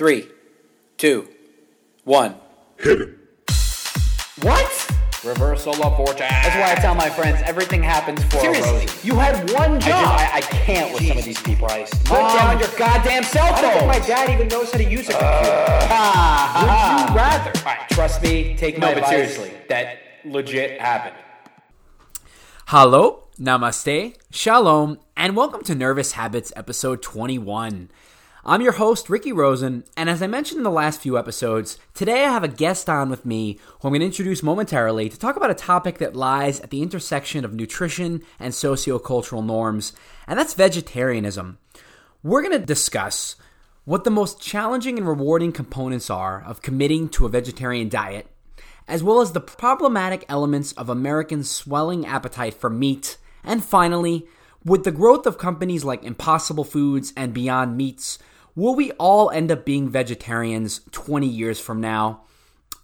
Three, two, one. Hit it. What? Reversal of fortune. That's why I tell my friends everything happens for a Seriously, you had one I, job. just, I, I can't with some of these people. I Put Mom, down your goddamn cell phone. I don't think phone. my dad even knows how to use a computer. Ah, Would you rather? All right, trust me. Take No, my but advice. seriously, that legit happened. Hello, namaste, shalom, and welcome to Nervous Habits episode 21. I'm your host, Ricky Rosen, and as I mentioned in the last few episodes, today I have a guest on with me who I'm going to introduce momentarily to talk about a topic that lies at the intersection of nutrition and sociocultural norms, and that's vegetarianism. We're going to discuss what the most challenging and rewarding components are of committing to a vegetarian diet, as well as the problematic elements of Americans' swelling appetite for meat, and finally, with the growth of companies like Impossible Foods and Beyond Meats, will we all end up being vegetarians 20 years from now?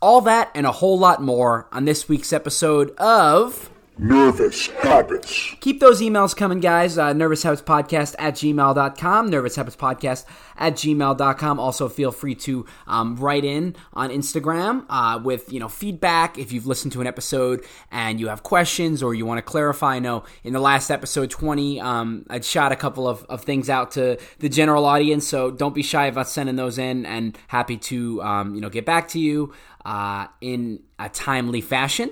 All that and a whole lot more on this week's episode of. Nervous habits. Keep those emails coming, guys. Uh, Nervous Habits Podcast at gmail.com. Nervous Habits Podcast at gmail.com. Also, feel free to um, write in on Instagram uh, with you know feedback if you've listened to an episode and you have questions or you want to clarify. I know in the last episode 20, um, I'd shot a couple of, of things out to the general audience, so don't be shy about sending those in and happy to um, you know get back to you uh, in a timely fashion.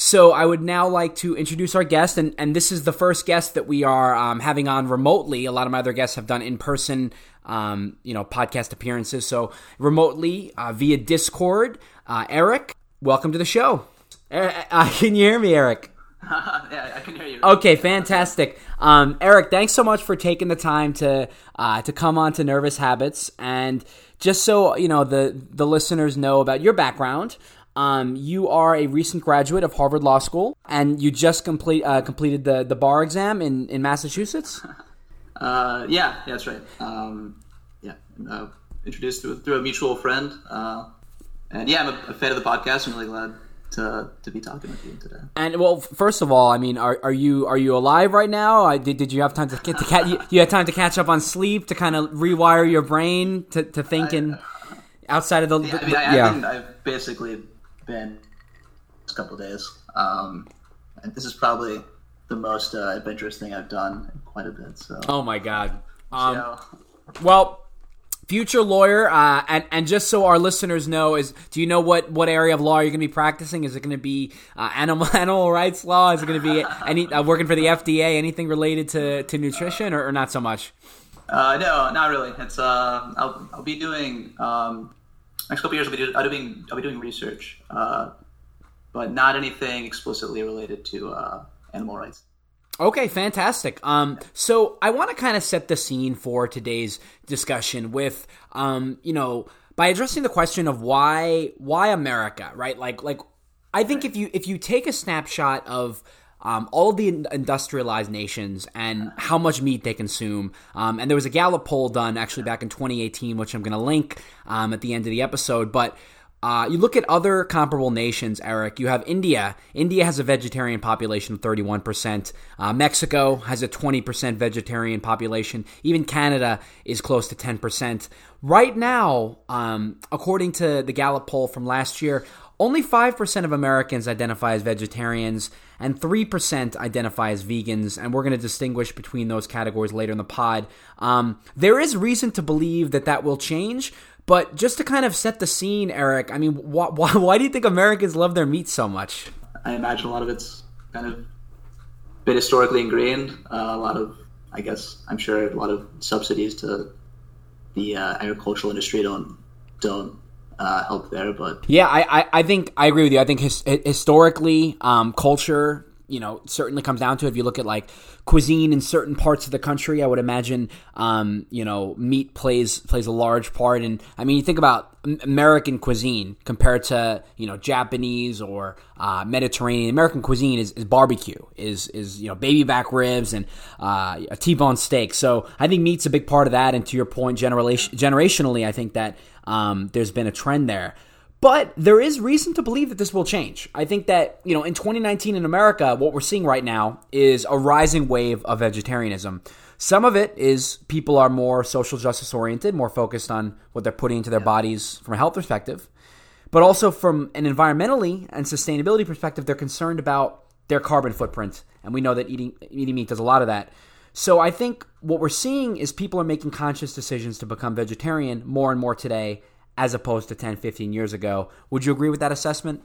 So I would now like to introduce our guest, and, and this is the first guest that we are um, having on remotely. A lot of my other guests have done in person, um, you know, podcast appearances. So remotely uh, via Discord, uh, Eric, welcome to the show. Uh, can you hear me, Eric? yeah, I can hear you. Okay, fantastic. Um, Eric, thanks so much for taking the time to uh, to come on to Nervous Habits, and just so you know, the the listeners know about your background. Um, you are a recent graduate of Harvard Law School, and you just complete uh, completed the, the bar exam in, in Massachusetts. Uh, yeah, yeah, that's right. Um, yeah, uh, introduced through, through a mutual friend, uh, and yeah, I'm a, a fan of the podcast. I'm really glad to to be talking with you today. And well, first of all, I mean, are, are you are you alive right now? I, did, did you have time to get to catch you, you had time to catch up on sleep to kind of rewire your brain to, to think in outside of the Yeah, I mean, I, I've, been, I've basically been a couple days. Um, and this is probably the most uh, adventurous thing I've done in quite a bit. So, Oh my god. Um, yeah. Well, future lawyer, uh, and and just so our listeners know, is do you know what what area of law you're going to be practicing? Is it going to be uh, animal animal rights law? Is it going to be any uh, working for the FDA? Anything related to to nutrition, or, or not so much? Uh, no, not really. It's uh, I'll, I'll be doing um, next couple of years. I'll be, do, I'll be doing I'll be doing research, uh, but not anything explicitly related to uh, animal rights. Okay, fantastic. Um, so I want to kind of set the scene for today's discussion with, um, you know, by addressing the question of why why America, right? Like, like I think if you if you take a snapshot of um, all the industrialized nations and how much meat they consume. Um, and there was a Gallup poll done actually back in 2018, which I'm going to link um, at the end of the episode. But uh, you look at other comparable nations, Eric. You have India. India has a vegetarian population of 31%. Uh, Mexico has a 20% vegetarian population. Even Canada is close to 10%. Right now, um, according to the Gallup poll from last year, only 5% of Americans identify as vegetarians, and 3% identify as vegans, and we're going to distinguish between those categories later in the pod. Um, there is reason to believe that that will change, but just to kind of set the scene, Eric, I mean, why, why, why do you think Americans love their meat so much? I imagine a lot of it's kind of been historically ingrained. Uh, a lot of, I guess, I'm sure a lot of subsidies to the uh, agricultural industry don't don't uh, help there. But Yeah, I, I, I think I agree with you. I think his, historically, um, culture, you know, certainly comes down to it. If you look at like cuisine in certain parts of the country, I would imagine, um, you know, meat plays plays a large part. And I mean, you think about American cuisine compared to you know Japanese or uh, Mediterranean. American cuisine is, is, barbecue, is is you know baby back ribs and uh, a T-bone steak. So I think meat's a big part of that. And to your point, generation generationally, I think that um, there's been a trend there. But there is reason to believe that this will change. I think that, you know, in 2019 in America, what we're seeing right now is a rising wave of vegetarianism. Some of it is people are more social justice oriented, more focused on what they're putting into their bodies from a health perspective. But also from an environmentally and sustainability perspective, they're concerned about their carbon footprint. And we know that eating eating meat does a lot of that. So I think what we're seeing is people are making conscious decisions to become vegetarian more and more today as opposed to 10, 15 years ago. Would you agree with that assessment?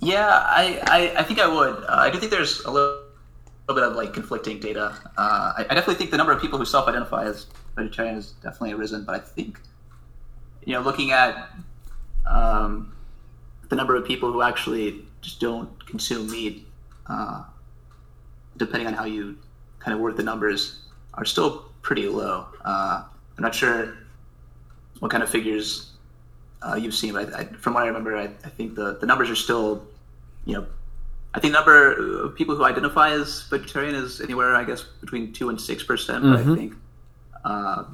Yeah, I, I, I think I would. Uh, I do think there's a little, little bit of like conflicting data. Uh, I, I definitely think the number of people who self-identify as vegetarian has definitely risen, but I think, you know, looking at um, the number of people who actually just don't consume meat, uh, depending on how you kind of work the numbers, are still pretty low. Uh, I'm not sure what kind of figures uh, you've seen, but I, I, from what I remember, I, I, think the, the numbers are still, you know, I think the number of people who identify as vegetarian is anywhere, I guess, between two and six percent. Mm-hmm. I think uh,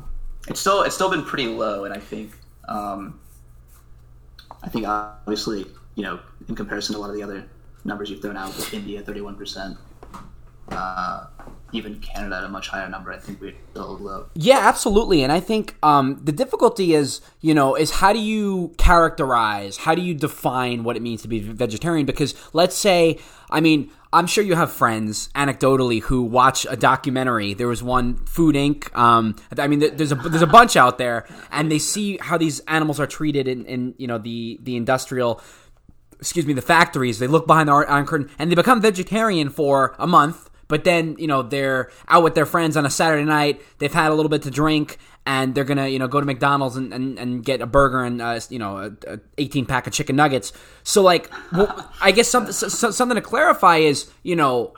it's still it's still been pretty low, and I think um, I think obviously, you know, in comparison to a lot of the other numbers you've thrown out, with India, thirty-one percent, uh, even Canada at a much higher number. I think we're still low. Yeah, absolutely. And I think um, the difficulty is, you know, is how do you characterize, how do you define what it means to be vegetarian? Because let's say, I mean, I'm sure you have friends, anecdotally, who watch a documentary. There was one, Food Inc. Um, I mean, there's a there's a bunch out there, and they see how these animals are treated in, in you know the the industrial, excuse me, the factories. They look behind the iron curtain, and they become vegetarian for a month but then, you know, they're out with their friends on a Saturday night. They've had a little bit to drink, and they're gonna, you know, go to McDonald's and, and, and get a burger and, uh, you know, a, a 18 pack of chicken nuggets. So, like, well, I guess something something to clarify is, you know,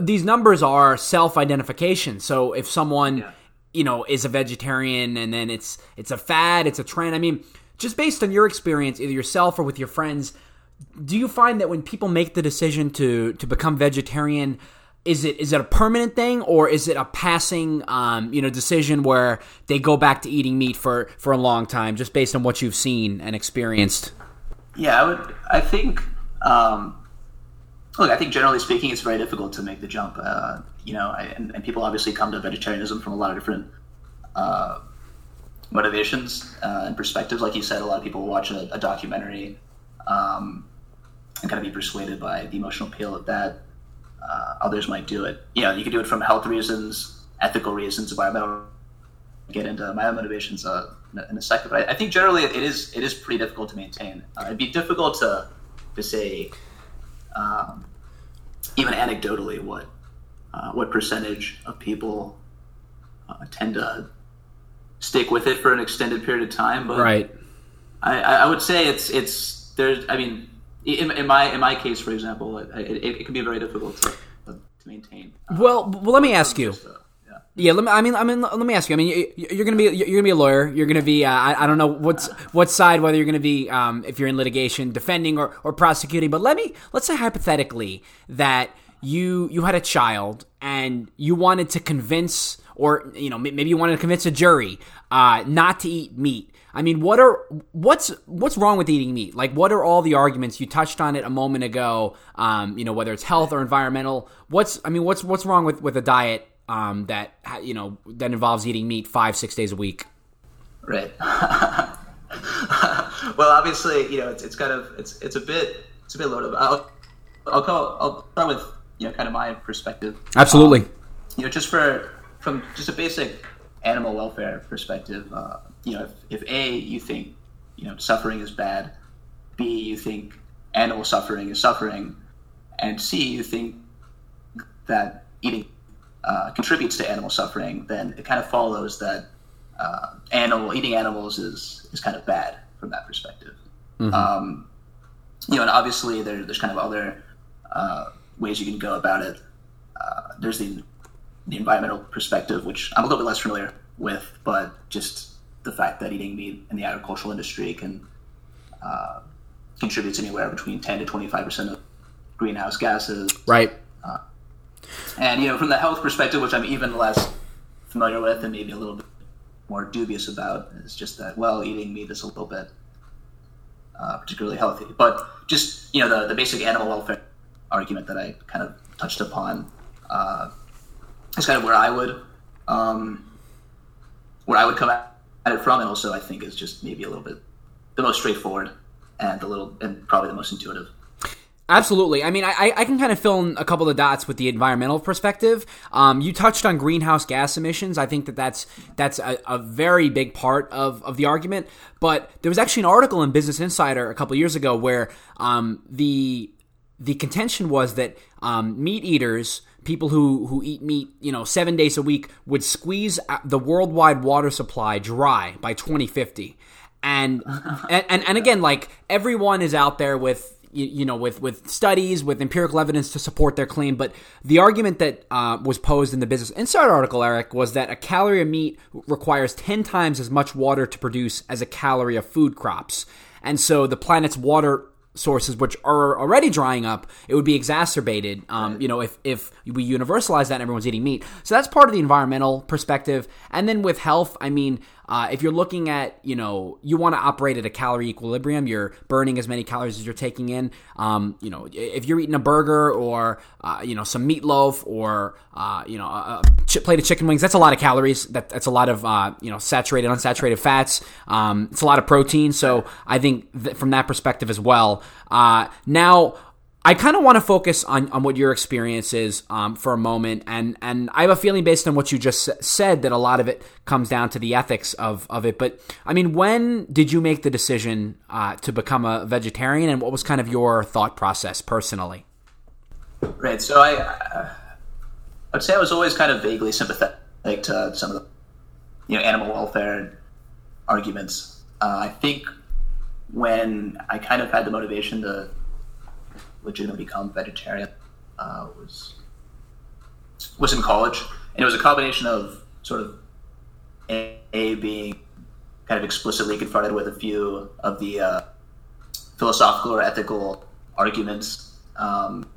these numbers are self-identification. So if someone, yeah. you know, is a vegetarian and then it's it's a fad, it's a trend. I mean, just based on your experience, either yourself or with your friends, do you find that when people make the decision to to become vegetarian? Is it is it a permanent thing or is it a passing um, you know decision where they go back to eating meat for for a long time just based on what you've seen and experienced? Yeah i would i think um, look i think generally speaking it's very difficult to make the jump uh, you know I, and, and, people obviously come to vegetarianism from a lot of different uh, motivations uh, and perspectives. Like you said a lot of people watch a, a documentary um, and kind of be persuaded by the emotional appeal of that uh, others might do it. You know, you could do it from health reasons, ethical reasons, environmental. Get into my own motivations uh, in a second, but I, I, think generally it is it is pretty difficult to maintain. Uh, it'd be difficult to to say, um, even anecdotally, what uh, what percentage of people uh, tend to stick with it for an extended period of time. But right, I, I would say it's it's there's I mean in, in my in my case, for example, it, it, it can be very difficult to, to maintain. Um, well, well, let me ask you. Uh, yeah. yeah, let me, I mean, I mean, let me ask you. I mean, you, are gonna be you're gonna be a lawyer. You're gonna be uh, I, I, don't know what's what side whether you're gonna be um, if you're in litigation, defending or, or prosecuting. But let me let's say hypothetically that you you had a child and you wanted to convince or you know maybe you wanted to convince a jury uh, not to eat meat I mean, what are what's what's wrong with eating meat? Like, what are all the arguments you touched on it a moment ago? Um, you know, whether it's health or environmental. What's I mean, what's what's wrong with with a diet um, that you know that involves eating meat five six days a week? Right. well, obviously, you know, it's, it's kind of it's it's a bit it's a bit loaded. I'll I'll call I'll start with you know kind of my perspective. Absolutely. Um, you know, just for from just a basic animal welfare perspective. Uh, you know, if, if A, you think, you know, suffering is bad, B, you think animal suffering is suffering, and C, you think that eating uh, contributes to animal suffering, then it kind of follows that uh, animal eating animals is is kind of bad from that perspective. Mm-hmm. Um, you know, and obviously there, there's kind of other uh, ways you can go about it. Uh, there's the the environmental perspective, which I'm a little bit less familiar with, but just the fact that eating meat in the agricultural industry can uh, contributes anywhere between 10 to 25 percent of greenhouse gases. Right. Uh, and you know, from the health perspective, which I'm even less familiar with and maybe a little bit more dubious about, is just that well, eating meat is a little bit uh, particularly healthy. But just you know, the the basic animal welfare argument that I kind of touched upon uh, is kind of where I would um, where I would come at it from, and also I think is just maybe a little bit the most straightforward and the little and probably the most intuitive. Absolutely. I mean, I, I can kind of fill in a couple of dots with the environmental perspective. Um, you touched on greenhouse gas emissions. I think that that's that's a, a, very big part of, of the argument. But there was actually an article in Business Insider a couple years ago where um, the the contention was that um, meat eaters, people who, who eat meat, you know, seven days a week, would squeeze the worldwide water supply dry by 2050. And, and, and, and again, like everyone is out there with you, you, know, with with studies, with empirical evidence to support their claim. But the argument that uh, was posed in the Business Insider article, Eric, was that a calorie of meat requires ten times as much water to produce as a calorie of food crops, and so the planet's water sources which are already drying up, it would be exacerbated. Um, you know, if if we universalize that and everyone's eating meat, so that's part of the environmental perspective. And then with health, I mean, uh, if you're looking at, you know, you want to operate at a calorie equilibrium, you're burning as many calories as you're taking in. Um, you know, if you're eating a burger or, uh, you know, some meatloaf or, uh, you know, a, a, plate of chicken wings, that's a lot of calories. That, that's a lot of, uh, you know, saturated, unsaturated fats. Um, it's a lot of protein. So I think from that perspective as well. Uh, now, I kind of want to focus on, on what your experience is um, for a moment, and and I have a feeling based on what you just said that a lot of it comes down to the ethics of, of it. But I mean, when did you make the decision uh, to become a vegetarian, and what was kind of your thought process personally? Right. So I, uh, I'd say I was always kind of vaguely sympathetic to some of the, you know, animal welfare arguments. Uh, I think when I kind of had the motivation to legitimately become vegetarian uh, was was in college, and it was a combination of sort of a, a being kind of explicitly confronted with a few of the uh, philosophical or ethical arguments um,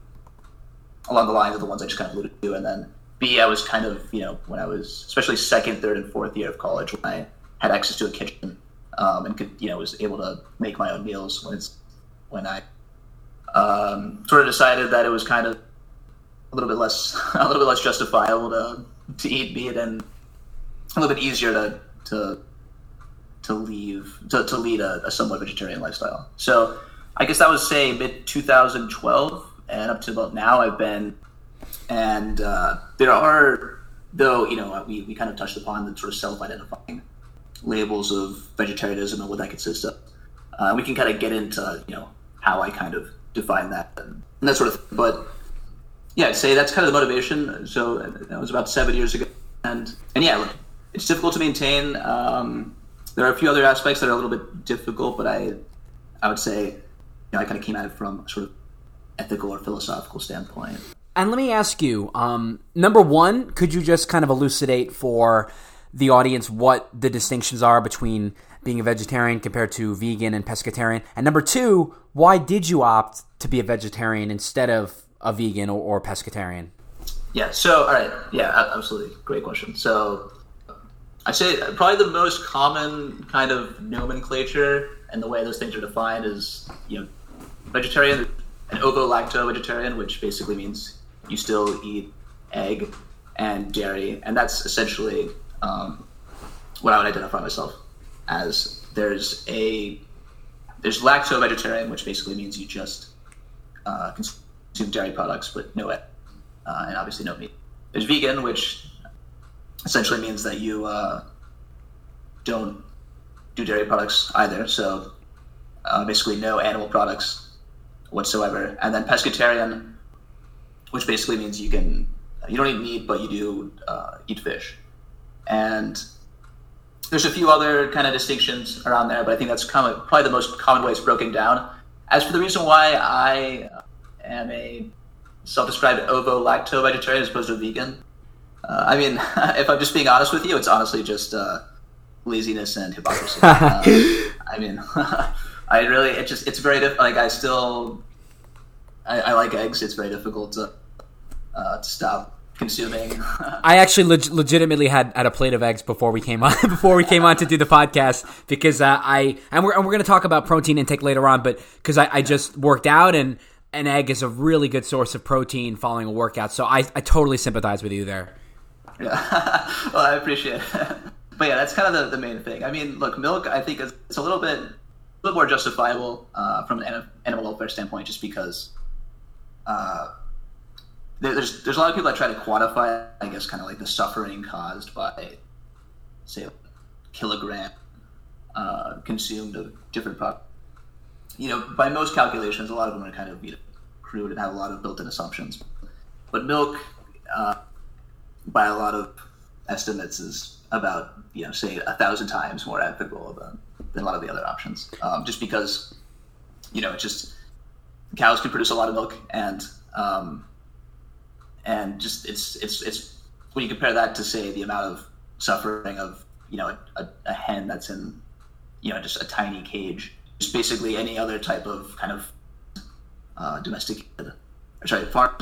along the lines of the ones I just kind of alluded to, and then B, I was kind of you know when I was especially second, third, and fourth year of college when I had access to a kitchen um, and could you know was able to make my own meals when it's when I um, sort of decided that it was kind of a little bit less a little bit less justifiable to to eat meat and a little bit easier to to to leave to, to lead a, a somewhat vegetarian lifestyle. So I guess that was say mid 2012 and up to about now I've been and uh, there are though you know we, we kind of touched upon the sort of self-identifying labels of vegetarianism and what that consists of. Uh, we can kind of get into you know how I kind of define that and, that sort of thing. But yeah, I'd say that's kind of the motivation. So that was about seven years ago, and and yeah, look, it's difficult to maintain. Um, there are a few other aspects that are a little bit difficult, but I I would say you know, I kind of came at it from sort of ethical or philosophical standpoint. And let me ask you, um, number one, could you just kind of elucidate for the audience what the distinctions are between being a vegetarian compared to vegan and pescatarian? And number two, why did you opt to be a vegetarian instead of a vegan or, or pescatarian? Yeah, so, all right. Yeah, absolutely. Great question. So, I say probably the most common kind of nomenclature and the way those things are defined is, you know, vegetarian and ovo-lacto vegetarian, which basically means you still eat egg and dairy, and that's essentially um, what I would identify myself as there's a there's lacto vegetarian, which basically means you just uh, consume dairy products but no egg, uh, and obviously no meat. There's vegan, which essentially means that you uh, don't do dairy products either, so uh, basically no animal products whatsoever. And then pescatarian, which basically means you can you don't eat meat but you do uh, eat fish, and there's a few other kind of distinctions around there, but I think that's common, probably the most common way it's broken down. As for the reason why I am a self-described ovo-lacto vegetarian as opposed to a vegan, uh, I mean, if I'm just being honest with you, it's honestly just uh, laziness and hypocrisy. uh, I mean, I really, it just, it's very difficult. Like, I still, I, I, like eggs. It's very difficult to, uh, to stop consuming. I actually leg- legitimately had, had a plate of eggs before we came on before we came on to do the podcast because uh, I and we're and we're going to talk about protein intake later on, but because I, I just worked out and an egg is a really good source of protein following a workout, so I, I totally sympathize with you there. Yeah. well, I appreciate it. but yeah, that's kind of the, the main thing. I mean, look, milk, I think is it's a little bit, a little more justifiable uh, from an animal welfare standpoint, just because uh, there's there's a lot of people that try to quantify, I guess, kind of like the suffering caused by, say, a kilogram uh, consumed of different products. You know, by most calculations, a lot of them are kind of you know, crude and have a lot of built-in assumptions. But milk, uh, by a lot of estimates, is about you know say a thousand times more ethical than, than a lot of the other options. Um, just because you know it's just cows can produce a lot of milk and um, and just it's it's it's when you compare that to say the amount of suffering of you know a, a hen that's in you know just a tiny cage just basically any other type of kind of uh, domesticated or sorry farmed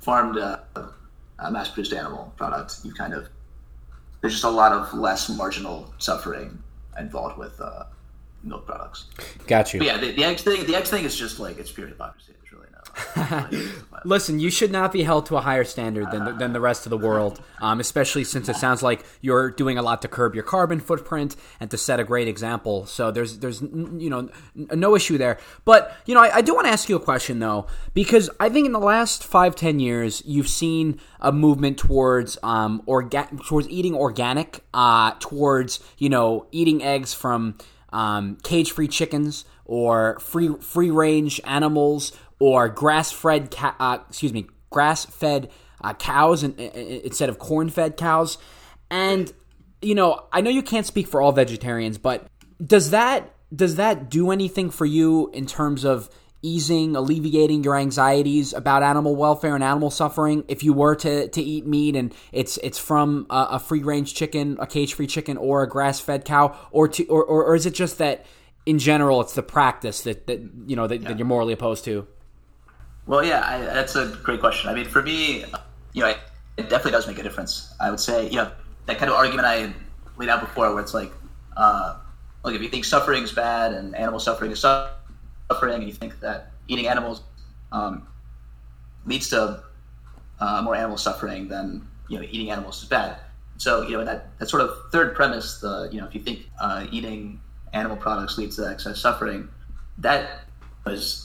farmed uh, uh, mass produced animal product you kind of there's just a lot of less marginal suffering involved with uh, milk products Got you. but yeah the, the eggs thing the eggs thing is just like it's pure hypocrisy there's really no Listen, you should not be held to a higher standard than than the rest of the world, um, especially since it sounds like you're doing a lot to curb your carbon footprint and to set a great example. So there's there's you know no issue there. But you know I, I do want to ask you a question though because I think in the last five ten years you've seen a movement towards um orga- towards eating organic, uh, towards you know eating eggs from um, cage free chickens or free free range animals or grass fed ca- uh, excuse me grass fed uh, cows in, in- instead of corn fed cows. And you know I know you can't speak for all vegetarians but does that does that do anything for you in terms of easing alleviating your anxieties about animal welfare and animal suffering? If you were to, to eat meat and it's it's from a, a free range chicken a cage free chicken or a grass fed cow or to or, or, or is it just that in general it's the practice that, that you know that, that you're morally opposed to Well, yeah, I, that's a great question. I mean, for me, you know, it, it definitely does make a difference. I would say, you know, that kind of argument I laid out before, where it's like, uh, look, if you think suffering is bad and animal suffering is suffering, and you think that eating animals um, leads to uh, more animal suffering, then you know, eating animals is bad. So, you know, that, that sort of third premise, the you know, if you think uh, eating animal products leads to excess suffering, that was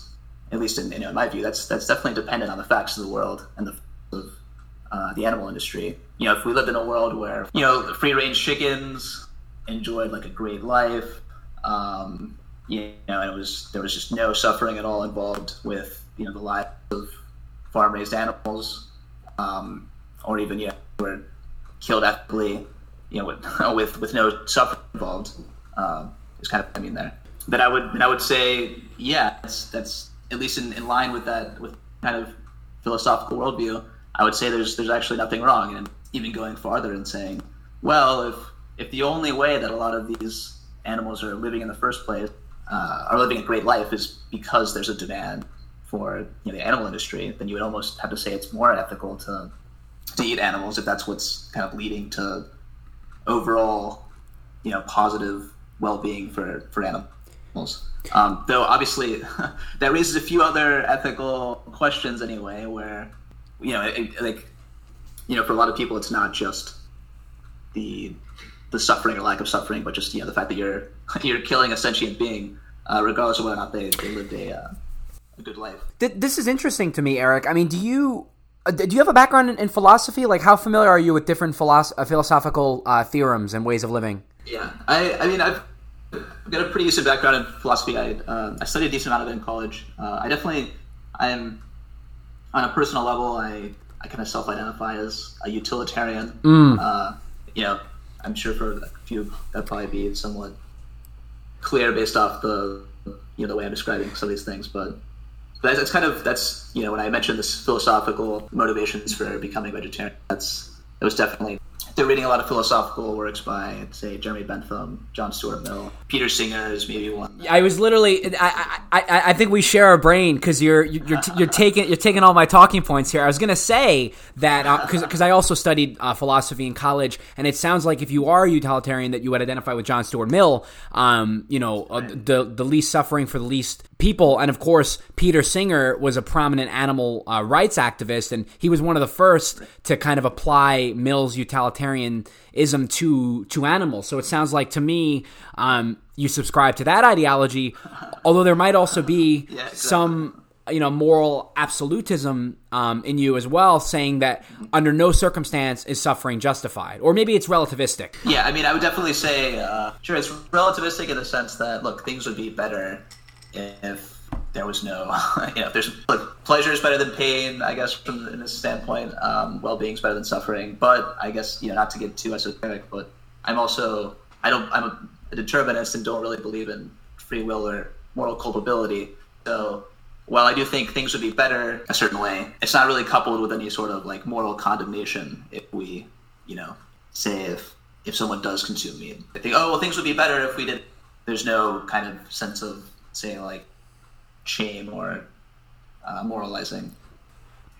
at least in, you know, in my view, that's that's definitely dependent on the facts of the world and the of uh, the animal industry. You know, if we lived in a world where you know free range chickens enjoyed like a great life, um, you know, and it was there was just no suffering at all involved with you know the lives of farm raised animals, um, or even you know were killed ethically, you know, with with, with no suffering involved. Um, is kind of what I mean there. Then I would then I would say yeah, that's that's at least in, in line with that with kind of philosophical worldview. I would say there's there's actually nothing wrong, and even going farther and saying, well, if if the only way that a lot of these animals are living in the first place uh, are living a great life is because there's a demand for you know, the animal industry, then you would almost have to say it's more ethical to to eat animals if that's what's kind of leading to overall you know positive well-being for for animals. Um, though obviously that raises a few other ethical questions anyway, where you know, it, it- like you know, for a lot of people, it's not just the the suffering or lack of suffering, but just you know the fact that you're you're killing a sentient being, uh, regardless of whether or not they, they lived a uh, a good life. This is interesting to me, Eric. I mean, do you uh, do you have a background in, in philosophy? Like, how familiar are you with different philosoph- uh, philosophical uh, theorems and ways of living? Yeah, I, I mean, I've I've got a pretty decent background in philosophy. I, uh, I studied a decent amount of it in college. Uh, I definitely, I'm on a personal level. I, I kind of self-identify as a utilitarian. Uh, you know, I'm sure for a few that'd probably be somewhat clear based off the you know the way I'm describing some of these things, but. But that's kind of that's you know when I mentioned this philosophical motivations for becoming vegetarian. That's it was definitely they're reading a lot of philosophical works by, say, Jeremy Bentham, John Stuart Mill, Peter Singer is maybe one. I was literally. I I, I, I think we share a brain because you're you're you're taking you're taking all my talking points here. I was gonna say that because because I also studied uh, philosophy in college, and it sounds like if you are a utilitarian, that you would identify with John Stuart Mill. Um, you know, uh, the the least suffering for the least people, and of course, Peter Singer was a prominent animal uh, rights activist, and he was one of the first to kind of apply Mill's utilitarianism to to animals. So it sounds like to me, um, you subscribe to that ideology, although there might also be Yeah, exactly. some you know moral absolutism um, in you as well, saying that under no circumstance is suffering justified, or maybe it's relativistic. Yeah, I mean, I would definitely say, uh, sure, it's relativistic in the sense that, look, things would be better if there was no, you know, there's pleasure is better than pain, I guess, from in this standpoint. Um, well being is better than suffering. But I guess, you know, not to get too esoteric, but I'm also, I don't, I'm a, a determinist and don't really believe in free will or moral culpability. So while I do think things would be better a certain way, it's not really coupled with any sort of like moral condemnation if we, you know, say if if someone does consume meat. I think, oh well things would be better if we did there's no kind of sense of saying like shame or uh, moralizing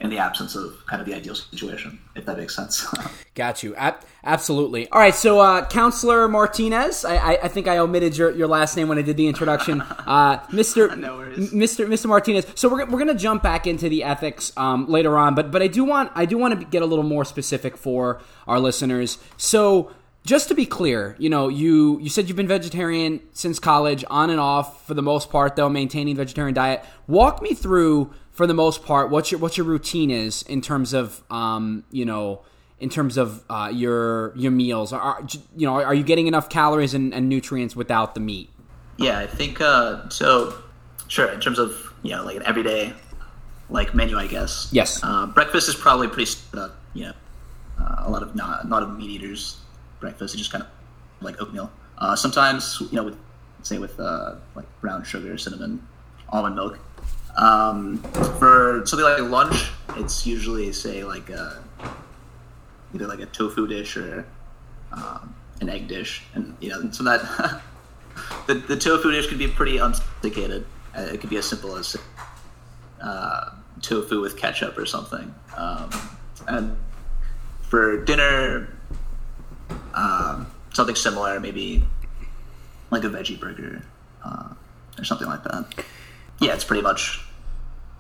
in the absence of kind of the ideal situation, if that makes sense. Got you. Ab- absolutely. All right. So, uh, Counselor Martinez, I, I, I think I omitted your, your last name when I did the introduction. Uh, Mr. No worries. Mr. Mr. Martinez. So we're, we're going to jump back into the ethics um, later on, but but I do want I do want to get a little more specific for our listeners. So. Just to be clear, you know, you you said you've been vegetarian since college, on and off for the most part, though maintaining vegetarian diet. Walk me through, for the most part, what your what your routine is in terms of, um, you know, in terms of uh, your your meals. Are you know, are you getting enough calories and, and nutrients without the meat? yeah, I think uh, so. Sure, in terms of you know like an everyday like menu, I guess. Yes. Uh, breakfast is probably pretty split. You know, uh, a lot of not not of meat eaters breakfast is just kind of like oatmeal. Uh, sometimes you know with say with uh, like brown sugar, cinnamon, almond milk. Um, for something like lunch, it's usually say like a, either like a tofu dish or um, an egg dish, and you know so that the, the tofu dish can be pretty unsophisticated. Uh, it could be as simple as uh, tofu with ketchup or something. Um, and for dinner, um, something similar, maybe like a veggie burger uh, or something like that. Yeah, it's pretty much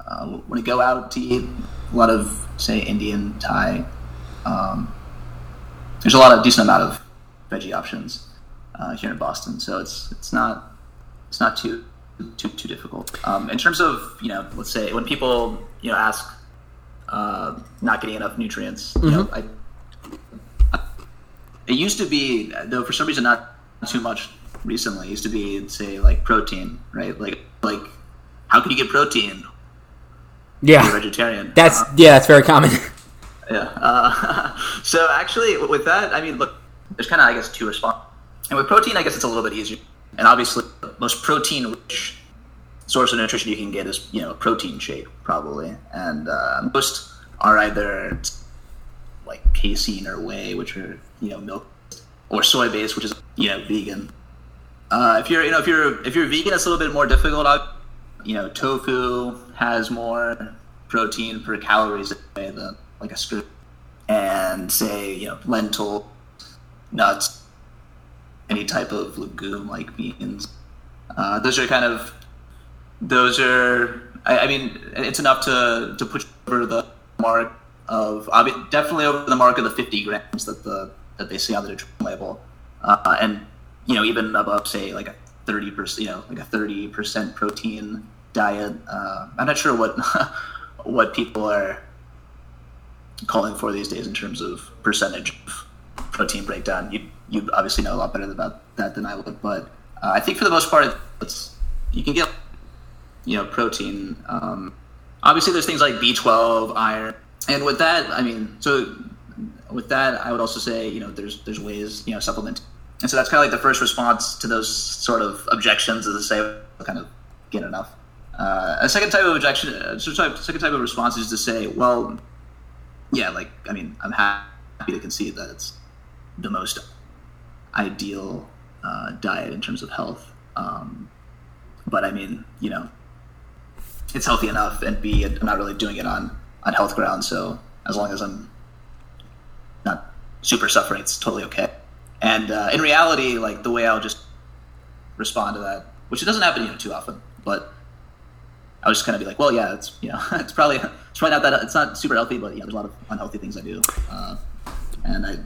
uh, when you go out to eat a lot of say Indian, Thai. Um, there's a lot of decent amount of veggie options uh, here in Boston, so it's it's not it's not too too too difficult. Um, in terms of you know, let's say when people you know ask uh, not getting enough nutrients, you know, I, it used to be though for some reason not too much recently. It used to be say like protein, right? Like like how can you get protein? Yeah, vegetarian. that's Uh, yeah, that's very common. yeah. Uh, so actually, with that, I mean, look, there's kind of, I guess, two responses. And with protein, I guess it's a little bit easier. And obviously, the most protein-rich source of nutrition you can get is, you know, a protein shake, probably. And uh, most are either like casein or whey, which are, you know, milk, or soy-based, which is, you know, vegan. Uh, if you're, you know, if you're if you're vegan, it's a little bit more difficult. You know, tofu has more protein per calories than like a scoop, and say you know lentil, nuts, any type of legume like beans. Uh, those are kind of those are. I, I mean, it's enough to to push over the mark of obvi- definitely over the mark of the 50 grams that the that they see on the nutrition label, uh, and you know even above say like a 30 percent, you know like a 30 percent protein diet. Uh, I'm not sure what what people are calling for these days in terms of percentage of protein breakdown. You you obviously know a lot better about that than I would, but uh, I think for the most part, it's you can get you know protein. Um, obviously, there's things like B12, iron, and with that, I mean, so with that, I would also say you know there's there's ways you know supplement, and so that's kind of like the first response to those sort of objections is to say kind of get enough. Uh, a second type of objection, uh, second type of response is to say, well, yeah, like I mean, I'm happy to concede that it's the most ideal uh, diet in terms of health. Um, but I mean, you know, it's healthy enough, and B, I'm not really doing it on on health grounds. So as long as I'm not super suffering, it's totally okay. And uh, in reality, like the way I'll just respond to that, which it doesn't happen you know too often, but I was just kind of be like, well, yeah, it's you know, it's probably it's probably not that it's not super healthy, but yeah, there's a lot of unhealthy things I do, uh, and I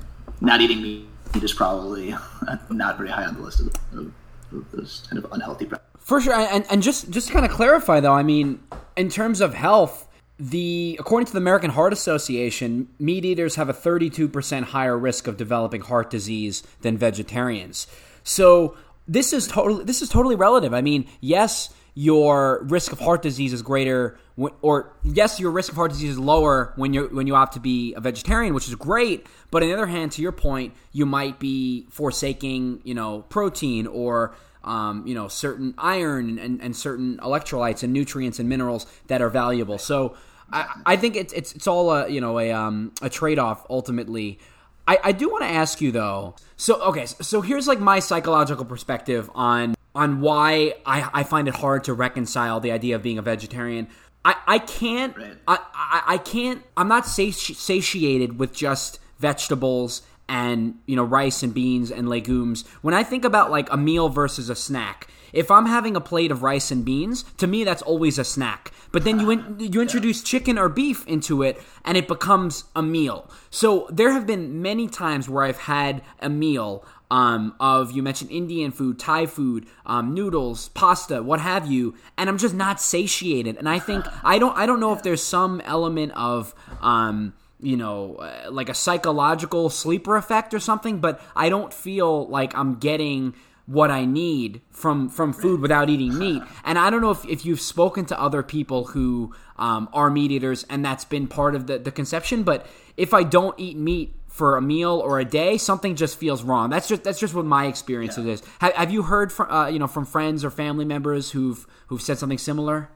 not eating meat is probably not very high on the list of, of, of those kind of unhealthy. For sure, and and just just to kind of clarify though, I mean, in terms of health, the according to the American Heart Association, meat eaters have a 32% higher risk of developing heart disease than vegetarians. So this is totally this is totally relative. I mean, yes, your risk of heart disease is greater, or yes, your risk of heart disease is lower when you when you opt to be a vegetarian, which is great. But on the other hand, to your point, you might be forsaking, you know, protein or um, you know, certain iron and, and certain electrolytes and nutrients and minerals that are valuable. So I, I think it's, it's it's all a you know a um, a trade off ultimately. I, I do want to ask you though. So okay, so here's like my psychological perspective on on why I, I find it hard to reconcile the idea of being a vegetarian. I, I can't I, I, I can't I'm not sati- satiated with just vegetables and you know rice and beans and legumes. When I think about like a meal versus a snack, if I'm having a plate of rice and beans, to me that's always a snack. But then you in, you introduce chicken or beef into it, and it becomes a meal. So there have been many times where I've had a meal um, of you mentioned Indian food, Thai food, um, noodles, pasta, what have you, and I'm just not satiated. And I think I don't I don't know if there's some element of um, you know uh, like a psychological sleeper effect or something, but I don't feel like I'm getting what I need from from food without eating meat. And I don't know if, if you've spoken to other people who um, are meat eaters and that's been part of the, the conception, but if I don't eat meat for a meal or a day, something just feels wrong. That's just that's just what my experience of this. Have, have you heard from uh, you know from friends or family members who've who've said something similar?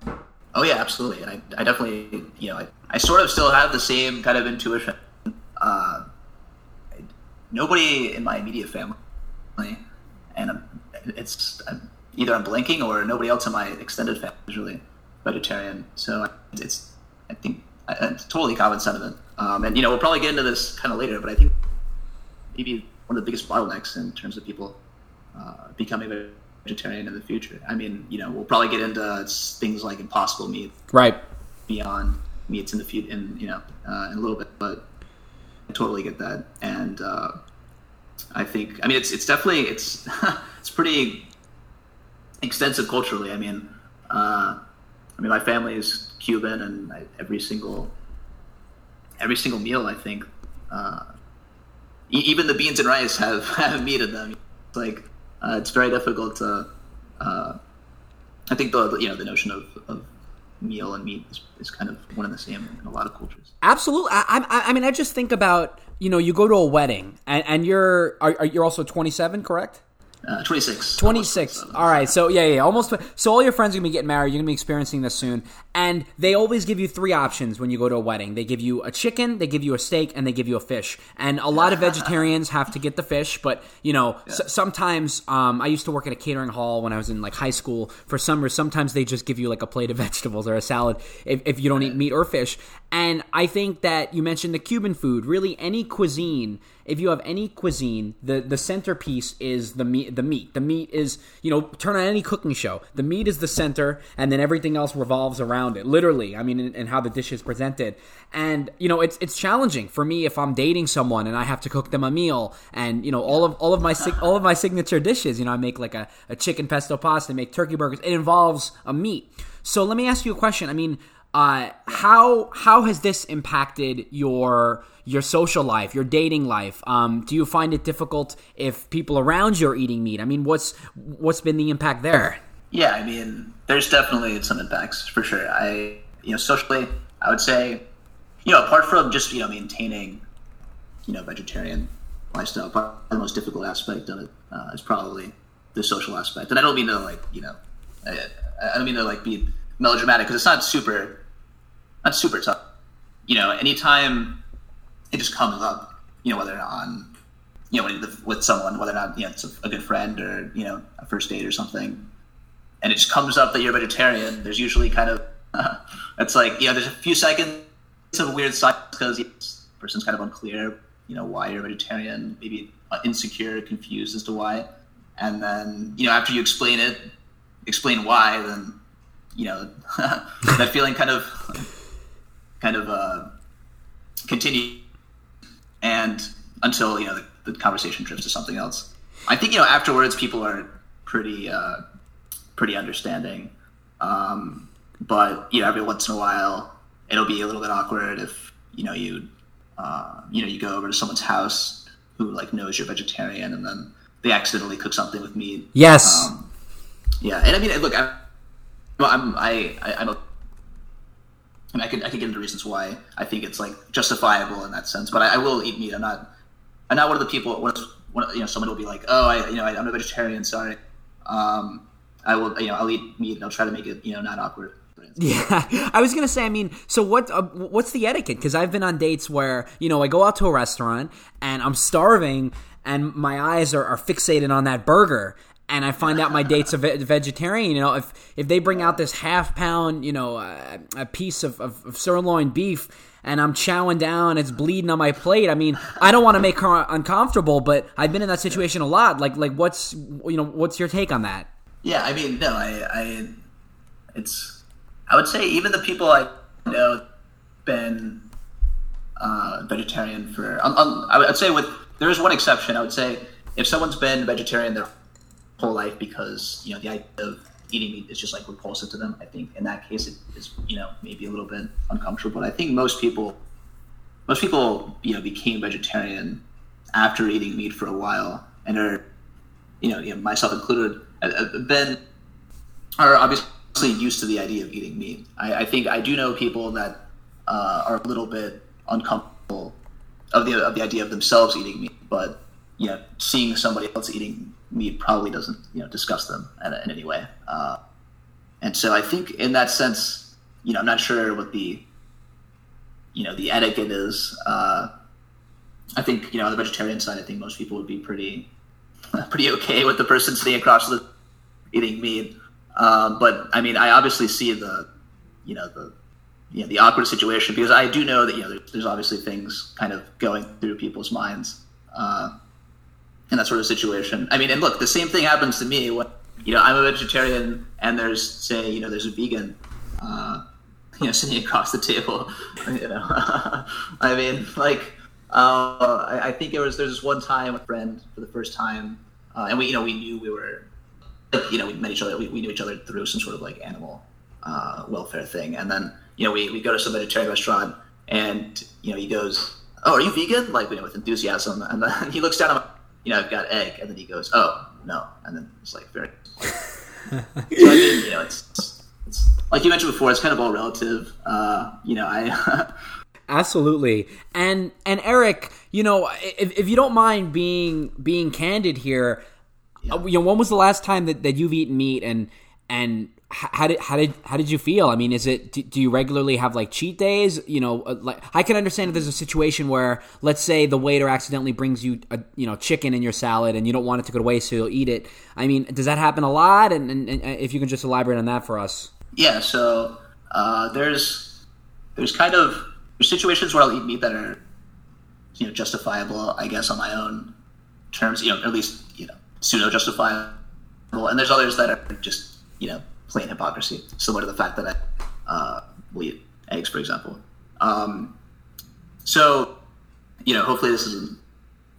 Oh yeah, absolutely. And I, I definitely, you know, I, I sort of still have the same kind of intuition. Uh, nobody in my immediate family, and I'm, it's I'm, either I'm blinking or nobody else in my extended family is really vegetarian. So it's, I think, it's totally common sentiment. Um, and you know, we'll probably get into this kind of later, but I think maybe one of the biggest bottlenecks in terms of people uh, becoming vegetarian in the future. I mean, you know, we'll probably get into things like impossible meat Right. beyond meats in the future, in you know, uh, in a little bit, but I totally get that, and uh, I think, I mean, it's it's definitely it's it's pretty extensive culturally. I mean, uh, I mean, my family is Cuban, and I, every single every single meal, I think, uh, e- even the beans and rice have have meat in them. It's like uh, it's very difficult to. Uh, I think the you know the notion of, of meal and meat is, is kind of one and the same in a lot of cultures. Absolutely. I, I, I mean, I just think about you know you go to a wedding and, and you're are, are you're also 27, correct? Uh, 26. 26. Almost, All right. So, yeah, yeah, almost. So, all your friends are going to be getting married. You're going to be experiencing this soon. And they always give you three options when you go to a wedding they give you a chicken, they give you a steak, and they give you a fish. And a lot of vegetarians have to get the fish, but, you know, s- sometimes um, I used to work at a catering hall when I was in like high school. For summers, sometimes they just give you like a plate of vegetables or a salad if, if you don't eat meat or fish. And I think that you mentioned the Cuban food. Really, any cuisine if you have any cuisine, the the centerpiece is the meat. The meat. The meat is you know turn on any cooking show. The meat is the center, and then everything else revolves around it. Literally, I mean, and how the dish is presented. And you know, it's it's challenging for me if I'm dating someone and I have to cook them a meal, and you know, all of all of my all of my signature dishes. You know, I make like a, a chicken pesto pasta, make turkey burgers. It involves a meat. So let me ask you a question. I mean. Uh, how how has this impacted your your social life, your dating life? Um, do you find it difficult if people around you are eating meat? I mean, what's what's been the impact there? Yeah, I mean, there's definitely some impacts for sure. I, you know, socially, I would say, you know, apart from just you know maintaining, you know, vegetarian lifestyle, part the most difficult aspect of it uh, is probably the social aspect. And I don't mean to like, you know, I, I don't mean to like be melodramatic because it's not super, not super tough. You know, anytime it just comes up, you know, whether on you know, with- someone, whether or not you know it's a, a good friend or you know a first date or something, and it just comes up that you're a vegetarian. There's usually kind of it's like you know there's a few seconds of weird silence because the person's kind of unclear, you know, why you're a vegetarian, maybe uh, insecure, confused as to why, and then you know after you explain it, explain why, then you know that feeling kind of kind of uh, continue and until you know the, the conversation drifts to something else. I think you know afterwards people are pretty uh, pretty understanding, um, but you know every once in a while it'll be a little bit awkward if you know you uh, you know you go over to someone's house who like knows you're vegetarian and then they accidentally cook something with meat. Yes. Um, yeah, and I mean, look, I'm, I'm I, I I'm a I could I could get into reasons why I think it's like justifiable in that sense. But I, I will eat meat. I'm not I'm not one of the people when, when you know someone will be like, oh, I you know I, I'm a vegetarian. Sorry. Um, I will you know I'll eat meat and I'll try to make it you know not awkward. Yeah, I was gonna say. I mean, so what? Uh, what's the etiquette? Because I've been on dates where you know I go out to a restaurant and I'm starving, and my eyes are, are fixated on that burger, and I find out my date's a ve- vegetarian. You know, if if they bring out this half pound, you know, uh, a piece of, of, of sirloin beef. And I'm chowing down, it's bleeding on my plate. I mean, I don't want to make her uncomfortable, but I've been in that situation a lot. Like, like, what's you know, what's your take on that? Yeah, I mean, no, I, I, it's, I would say even the people I know been uh, vegetarian for, um, um, I would say with there is one exception. I would say if someone's been vegetarian their whole life because you know the idea of eating meat is just like repulsive to them, I think in that case it is you know maybe a little bit uncomfortable. But I think most people, most people you know became vegetarian after eating meat for a while and are you know, you know myself included, uh, uh, been are obviously used to the idea of eating meat. I, I think I do know people that uh, are a little bit uncomfortable of the of the idea of themselves eating meat, but you know, seeing somebody else eating meat probably doesn't you know discuss them in, in any way. Uh, and so I think in that sense, you know, I'm not sure what the you know the etiquette is. Uh, I think you know on the vegetarian side, I think most people would be pretty pretty okay with the person sitting across the eating meat. Um, but I mean, I obviously see the you know the you know the awkward situation because I do know that you know there's, there's obviously things kind of going through people's minds uh, in that sort of situation. I mean, and look, the same thing happens to me when you know I'm a vegetarian and there's say you know there's a vegan. Uh, you know, sitting across the table. You know, I mean, like, uh, I, I think it was there's this one time with a friend for the first time, uh, and we, you know, we knew we were, like, you know, we met each other. We, we knew each other through some sort of like animal uh, welfare thing, and then you know, we, we go to some vegetarian restaurant, and you know, he goes, "Oh, are you vegan?" Like, you know, with enthusiasm, and then he looks down at, you know, I've got egg, and then he goes, "Oh, no," and then it's like very. so I mean, you know, it's, it's, like you mentioned before, it's kind of all relative. Uh, you know, I. Absolutely. And and Eric, you know, if, if you don't mind being being candid here, uh, you know, when was the last time that, that you've eaten meat and and how did how did how did you feel? I mean, is it do, do you regularly have like cheat days? You know, uh, like I can understand if there's a situation where let's say the waiter accidentally brings you a you know chicken in your salad and you don't want it to go to waste, so you'll eat it. I mean, does that happen a lot? And, and, and if you can just elaborate on that for us. Yeah, so uh, there's there's kind of there's situations where I'll eat meat that are you know justifiable, I guess, on my own terms. You know, at least you know pseudo justifiable, and there's others that are just you know plain hypocrisy, similar to the fact that I uh, eat eggs, for example. Um, so you know, hopefully this isn't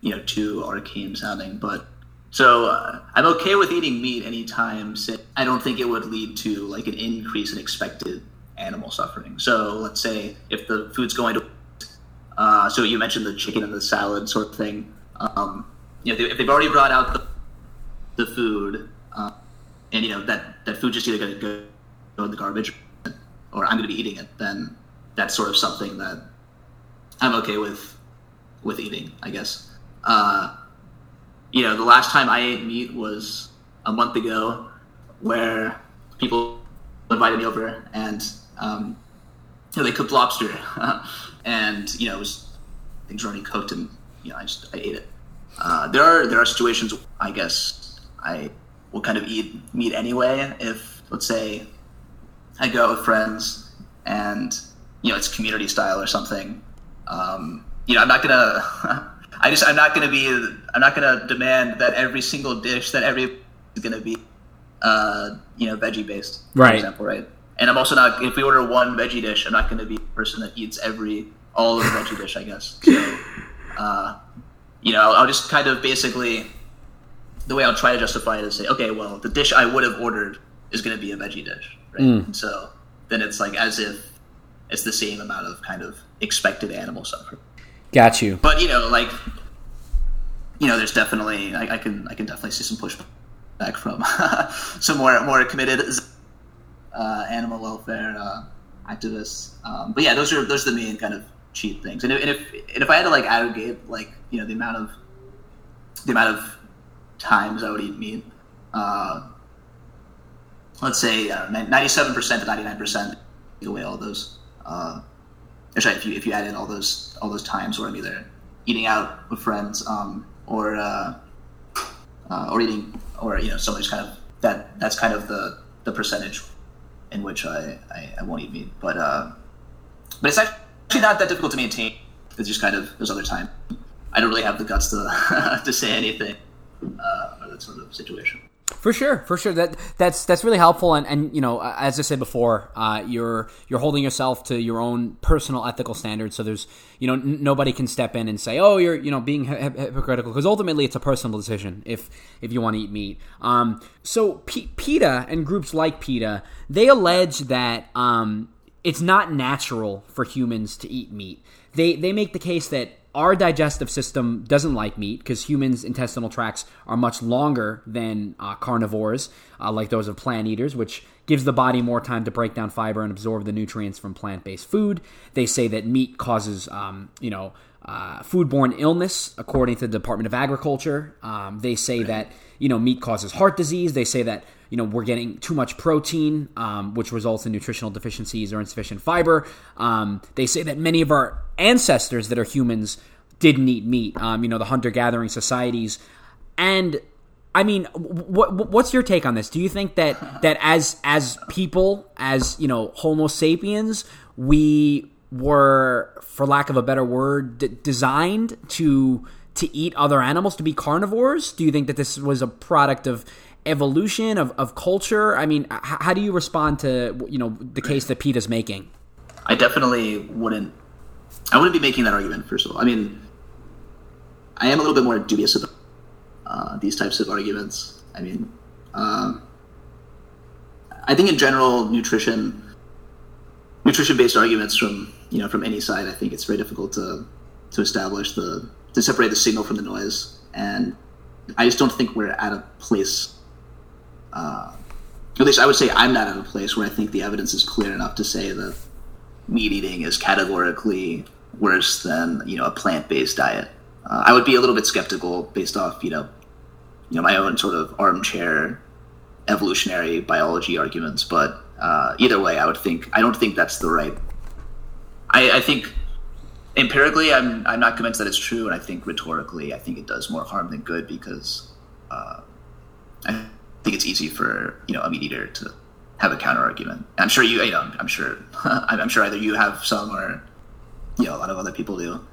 you know too arcane sounding, but so uh, I'm okay with eating meat anytime. I don't think it would lead to like an increase in expected animal suffering. So let's say if the food's going to, uh, so you mentioned the chicken and the salad sort of thing. Um, you know, if they've already brought out the, the food, uh, and you know that that food just either going to go in the garbage, or I'm going to be eating it, then that's sort of something that I'm okay with with eating, I guess. Uh, you know, the last time I ate meat was a month ago, where people invited me over and um, you know, they cooked lobster, and you know, it was things were already cooked, and you know, I just I ate it. Uh, there are there are situations I guess I will kind of eat meat anyway if let's say I go out with friends and you know it's community style or something. Um, you know I'm not gonna I just I'm not gonna be I'm not gonna demand that every single dish that every is gonna be uh, you know veggie based for Right. example right. And I'm also not if we order one veggie dish I'm not gonna be the person that eats every all of the veggie dish I guess. So uh, you know, I'll, I'll just kind of basically the way I'll try to justify it is say, okay, well, the dish I would have ordered is going to be a veggie dish, right? And so then it's like as if it's the same amount of kind of expected animal suffering. Got you. But you know, like you know, there's definitely I, I can I can definitely see some pushback from some more more committed uh, animal welfare uh, activists. Um, but yeah, those are those are the main kind of cheap things. And if, and if and if I had to like aggregate like you know the amount of the amount of times I would eat meat, uh, let's say uh, ninety-seven percent to ninety-nine percent, take away all those. Uh, if you if you add in all those all those times where I'm either eating out with friends um, or uh, uh, or eating or you know somebody's kind of that that's kind of the the percentage in which I, I, I won't eat meat. But uh, but it's actually not that difficult to maintain. It's just kind of those other times. I don't really have the guts to to say anything uh, that sort of situation. For sure, for sure. That that's that's really helpful, and and you know, as I said before, uh, you're you're holding yourself to your own personal ethical standards. So there's you know n- nobody can step in and say, oh, you're you know being hy- hy- hypocritical because ultimately it's a personal decision if if you want to eat meat. Um, so P- PETA and groups like PETA they allege that um, it's not natural for humans to eat meat. They they make the case that our digestive system doesn't like meat because humans' intestinal tracts are much longer than uh, carnivores, uh, like those of plant eaters, which gives the body more time to break down fiber and absorb the nutrients from plant-based food. They say that meat causes, um, you know, uh, foodborne illness, according to the Department of Agriculture. Um, they say that you know meat causes heart disease. They say that you know we're getting too much protein, um, which results in nutritional deficiencies or insufficient fiber. Um, they say that many of our ancestors that are humans didn't eat meat. Um, you know the hunter gathering societies, and I mean, what what's your take on this? Do you think that that as as people, as you know, Homo sapiens, we were, for lack of a better word, d- designed to to eat other animals, to be carnivores? Do you think that this was a product of evolution of, of culture? I mean, h- how do you respond to you know the case that PETA's making? I definitely wouldn't. I wouldn't be making that argument. First of all, I mean, I am a little bit more dubious about uh, these types of arguments. I mean, um, I think in general, nutrition, nutrition-based arguments from you know from any side, I think it's very difficult to to establish the to separate the signal from the noise, and I just don't think we're at a place. Uh, at least I would say I'm not at a place where I think the evidence is clear enough to say that meat eating is categorically worse than you know a plant-based diet. Uh, I would be a little bit skeptical based off you know you know my own sort of armchair evolutionary biology arguments, but uh, either way, I would think I don't think that's the right. I, I think empirically, I'm I'm not convinced that it's true, and I think rhetorically, I think it does more harm than good because uh, I think it's easy for you know a meat eater to have a counter argument. I'm sure you, you know, I'm sure, I'm sure either you have some or you know a lot of other people do,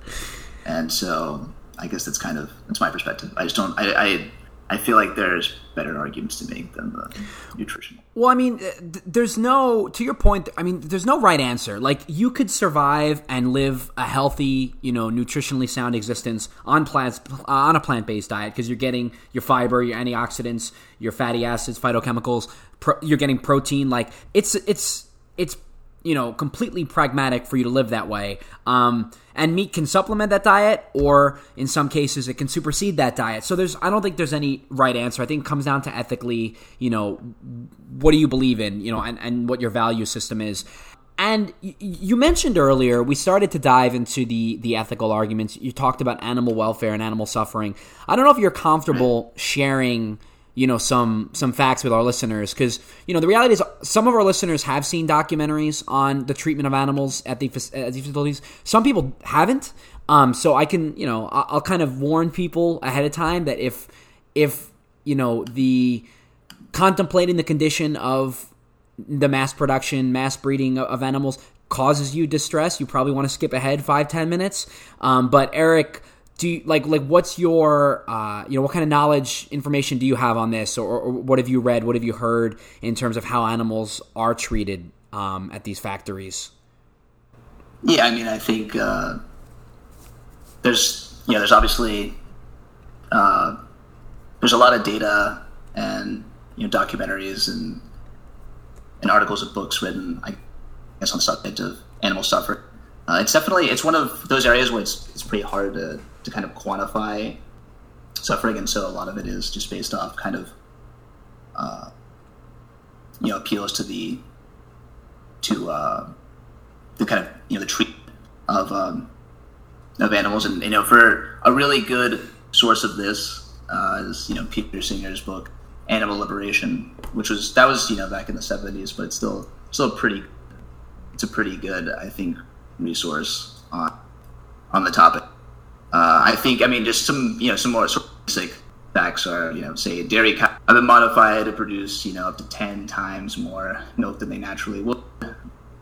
and so I guess that's kind of that's my perspective. I just don't, I, I, I feel like there's better arguments to make than the nutritional. Well, I mean, there's no to your point. I mean, there's no right answer. Like you could survive and live a healthy, you know, nutritionally sound existence on plants uh, on a plant based diet because you're getting your fiber, your antioxidants, your fatty acids, phytochemicals. Pro- you're getting protein. Like it's it's it's you know completely pragmatic for you to live that way. Um, and meat can supplement that diet, or in some cases, it can supersede that diet. So there's, I don't think there's any right answer. I think it comes down to ethically, you know, what do you believe in, you know, and, and what your value system is. And you mentioned earlier, we started to dive into the the ethical arguments. You talked about animal welfare and animal suffering. I don't know if you're comfortable sharing you know some some facts with our listeners. Because you know the reality is some of our listeners have seen documentaries on the treatment of animals at the, at these facilities. Some people haven't. Um, so I can, you know, I'll kind of warn people ahead of time that if, if you know, the contemplating the condition of the mass production, mass breeding of, of animals causes you distress, you probably want to skip ahead five, ten minutes. Um, but Eric, do you, like like what's your uh, you know what kind of knowledge information do you have on this, or, or what have you read, what have you heard in terms of how animals are treated um, at these factories? Yeah, I mean, I think uh, there's yeah, there's obviously uh, there's a lot of data and you know documentaries and and articles and books written, I guess, on the subject of animal suffering. Uh, it's definitely it's one of those areas where it's it's pretty hard to to kind of quantify suffering, and so a lot of it is just based off kind of uh, you know appeals to the to uh, the kind of you know the treatment of um, of animals, and you know for a really good source of this uh, is you know Peter Singer's book Animal Liberation, which was that was you know back in the seventies, but it's still still pretty. It's a pretty good I think resource on on the topic. Uh, I think I mean just some you know some more sort of basic facts are you know say dairy cows have been modified to produce you know up to ten times more milk than they naturally would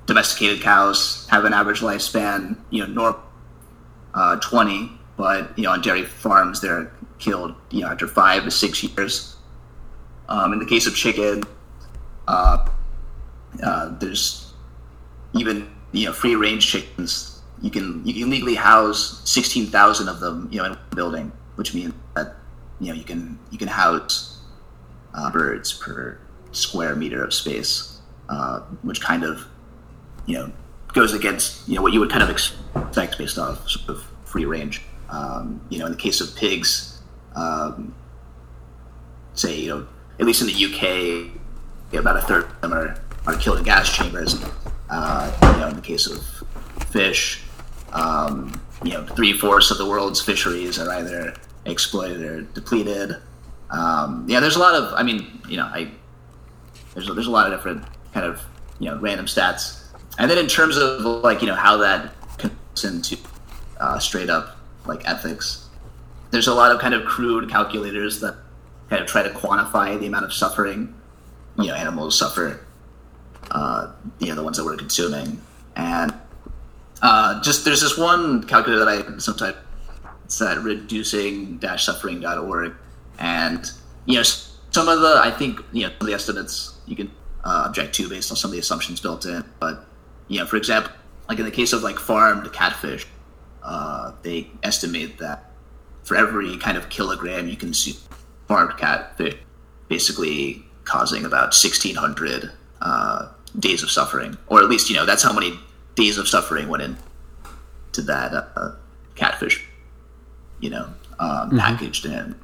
domesticated cows have an average lifespan, you know, normal uh, 20, but you know, on dairy farms they're killed, you know, after five to six years. Um, in the case of chicken, uh, uh, there's even you know free range chickens. You can you can legally house 16,000 of them, you know, in one building, which means that you know you can you can house uh, birds per square meter of space, uh, which kind of you know goes against you know what you would kind of expect based off sort of free range. Um, you know, in the case of pigs, um, say you know at least in the UK, about a third of them are, are killed in gas chambers. Uh, you know, in the case of fish, um, you know, three fourths of the world's fisheries are either exploited or depleted. Um, yeah, there's a lot of. I mean, you know, I there's there's a lot of different kind of you know random stats and then in terms of like you know how that converts into uh, straight up like ethics there's a lot of kind of crude calculators that kind of try to quantify the amount of suffering you know animals suffer uh, you know the ones that we're consuming and uh, just there's this one calculator that i sometimes it's at reducing-suffering.org and you know some of the i think you know some of the estimates you can uh, object to based on some of the assumptions built in. But you know, for example, like in the case of like farmed catfish, uh, they estimate that for every kind of kilogram you consume farmed catfish, basically causing about 1,600 uh, days of suffering, or at least you know that's how many days of suffering went in to that uh, catfish, you know, um, mm-hmm. packaged and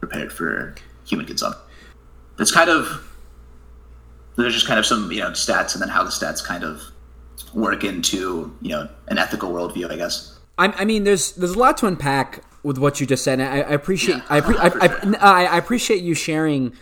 prepared for human consumption. It's kind of there's just kind of some you know stats, and then how the stats kind of work into you know an ethical worldview, I guess. I, I mean, there's there's a lot to unpack with what you just said. I, I appreciate yeah, I. I, I, appreciate you sharing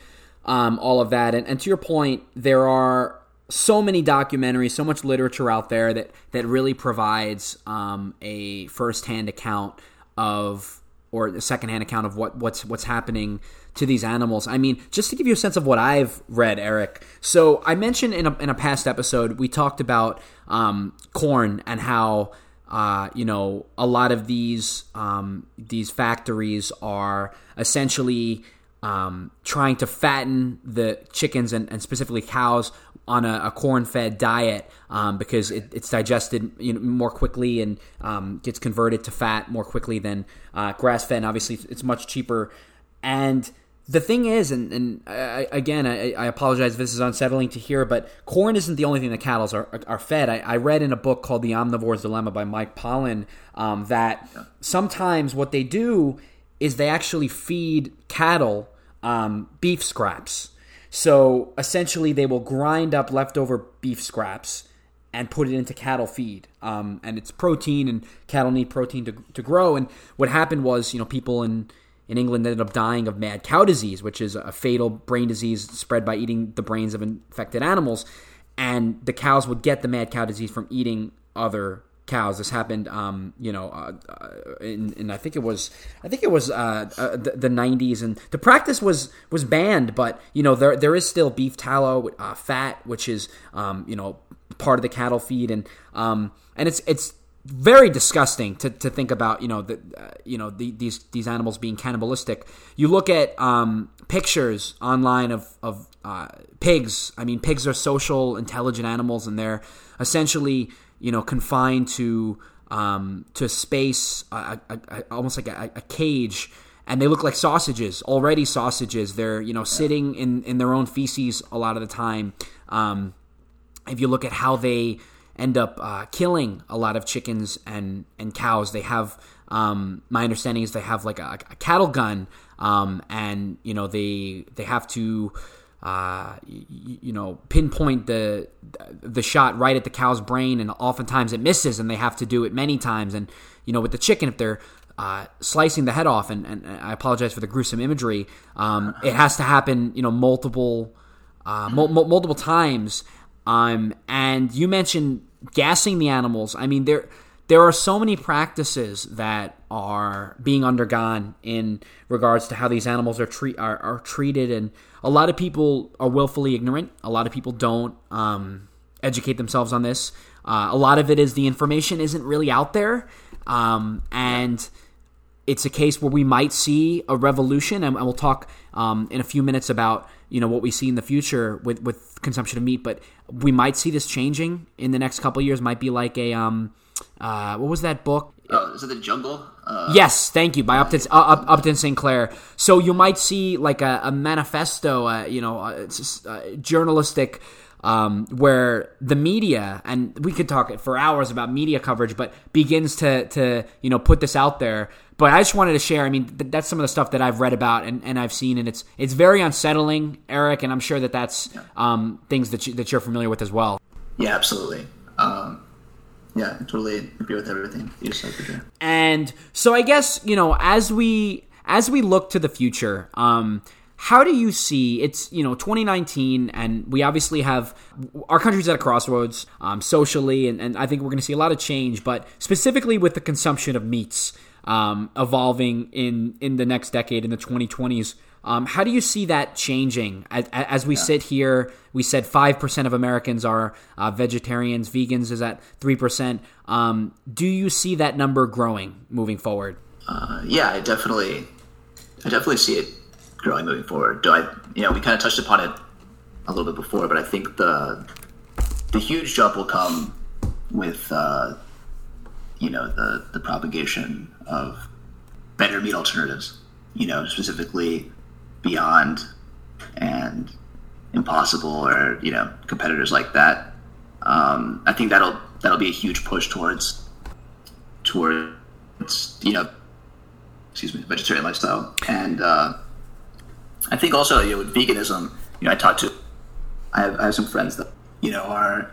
um, all of that. And, and to your point, there are so many documentaries, so much literature out there that that really provides um, a firsthand account of or a secondhand account of what what's what's happening to these animals. I mean, just to give you a sense of what I've read, Eric. So I mentioned in a, in a past episode we talked about um, corn and how uh, you know a lot of these um, these factories are essentially um, trying to fatten the chickens and, and specifically cows on a, a corn-fed diet um, because it, it's digested you know, more quickly and um, gets converted to fat more quickly than uh, grass-fed. And obviously, it's much cheaper. And the thing is, and, and I, again, I, I, apologize if this is unsettling to hear, but corn isn't the only thing that cattle are, are fed. I, I, read in a book called The Omnivore's Dilemma by Mike Pollan um, that sometimes what they do is they actually feed cattle um, beef scraps. So essentially, they will grind up leftover beef scraps and put it into cattle feed. Um, and it's protein, and cattle need protein to, to grow. And what happened was, you know, people in in England ended up dying of mad cow disease, which is a fatal brain disease spread by eating the brains of infected animals. And the cows would get the mad cow disease from eating other cows. This happened, um, you know, uh, uh, in, in I think it was I think it was uh, uh, the, the 90s, and the practice was was banned. But you know, there there is still beef tallow uh, fat, which is um, you know part of the cattle feed, and um, and it's it's very disgusting to, to think about you know the, uh, you know the, these these animals being cannibalistic. You look at um, pictures online of of uh, pigs. I mean, pigs are social, intelligent animals, and they're essentially you know confined to um, to space, a, a, a, almost like a, cage. And they look like sausages, already sausages. They're you know sitting in, in their own feces a lot of the time. Um, if you look at how they end up uh, killing a lot of chickens and and cows. They have um, my understanding is they have like a, a cattle gun, um, and you know they they have to. Uh, you, you, know, pinpoint the the shot right at the cow's brain, and oftentimes it misses, and they have to do it many times. And you know, with the chicken, if they're uh, slicing the head off, and, and, I apologize for the gruesome imagery, um, it has to happen, you know, multiple uh, multiple times. Um, and you mentioned gassing the animals. I mean, there there are so many practices that are being undergone in regards to how these animals are treat are, are treated, and a lot of people are willfully ignorant. A lot of people don't um, educate themselves on this. Uh, a lot of it is the information isn't really out there, um, and it's a case where we might see a revolution, and, we'll talk um, in a few minutes about you know what we see in the future with with consumption of meat. But we might see this changing in the next couple years. Might be like a um, uh, what was that book? Oh, is it the Jungle? Uh, yes, thank you, by Upton, uh, Upton Sinclair. So you might see like a, a manifesto, uh, you know, uh, uh, journalistic um, where the media and we could talk for hours about media coverage, but begins to to you know put this out there. But I just wanted to share. I mean, th- that's some of the stuff that I've read about and, and I've seen, and it's it's very unsettling, Eric. And I'm sure that that's um, things that you, that you're familiar with as well. Yeah, absolutely. Um, yeah, totally agree with everything you said. For And so I guess you know as we as we look to the future, um, how do you see it's you know 2019 and we obviously have our country's at a crossroads um, socially and, and i think we're going to see a lot of change but specifically with the consumption of meats um, evolving in in the next decade in the 2020s um, how do you see that changing as, as we yeah. sit here we said 5% of americans are uh, vegetarians vegans is at 3% um, do you see that number growing moving forward uh, yeah i definitely i definitely see it growing moving forward. Do I, you know, we kind of touched upon it a little bit before, but I think the the huge jump will come with, uh, you know, the the propagation of better meat alternatives. You know, specifically Beyond and Impossible, or you know, competitors like that. Um, I think that'll that'll be a huge push towards towards you know, excuse me, vegetarian lifestyle and. Uh, I think also you know, with veganism, you know, I talked to, I have, I have some friends that you know are,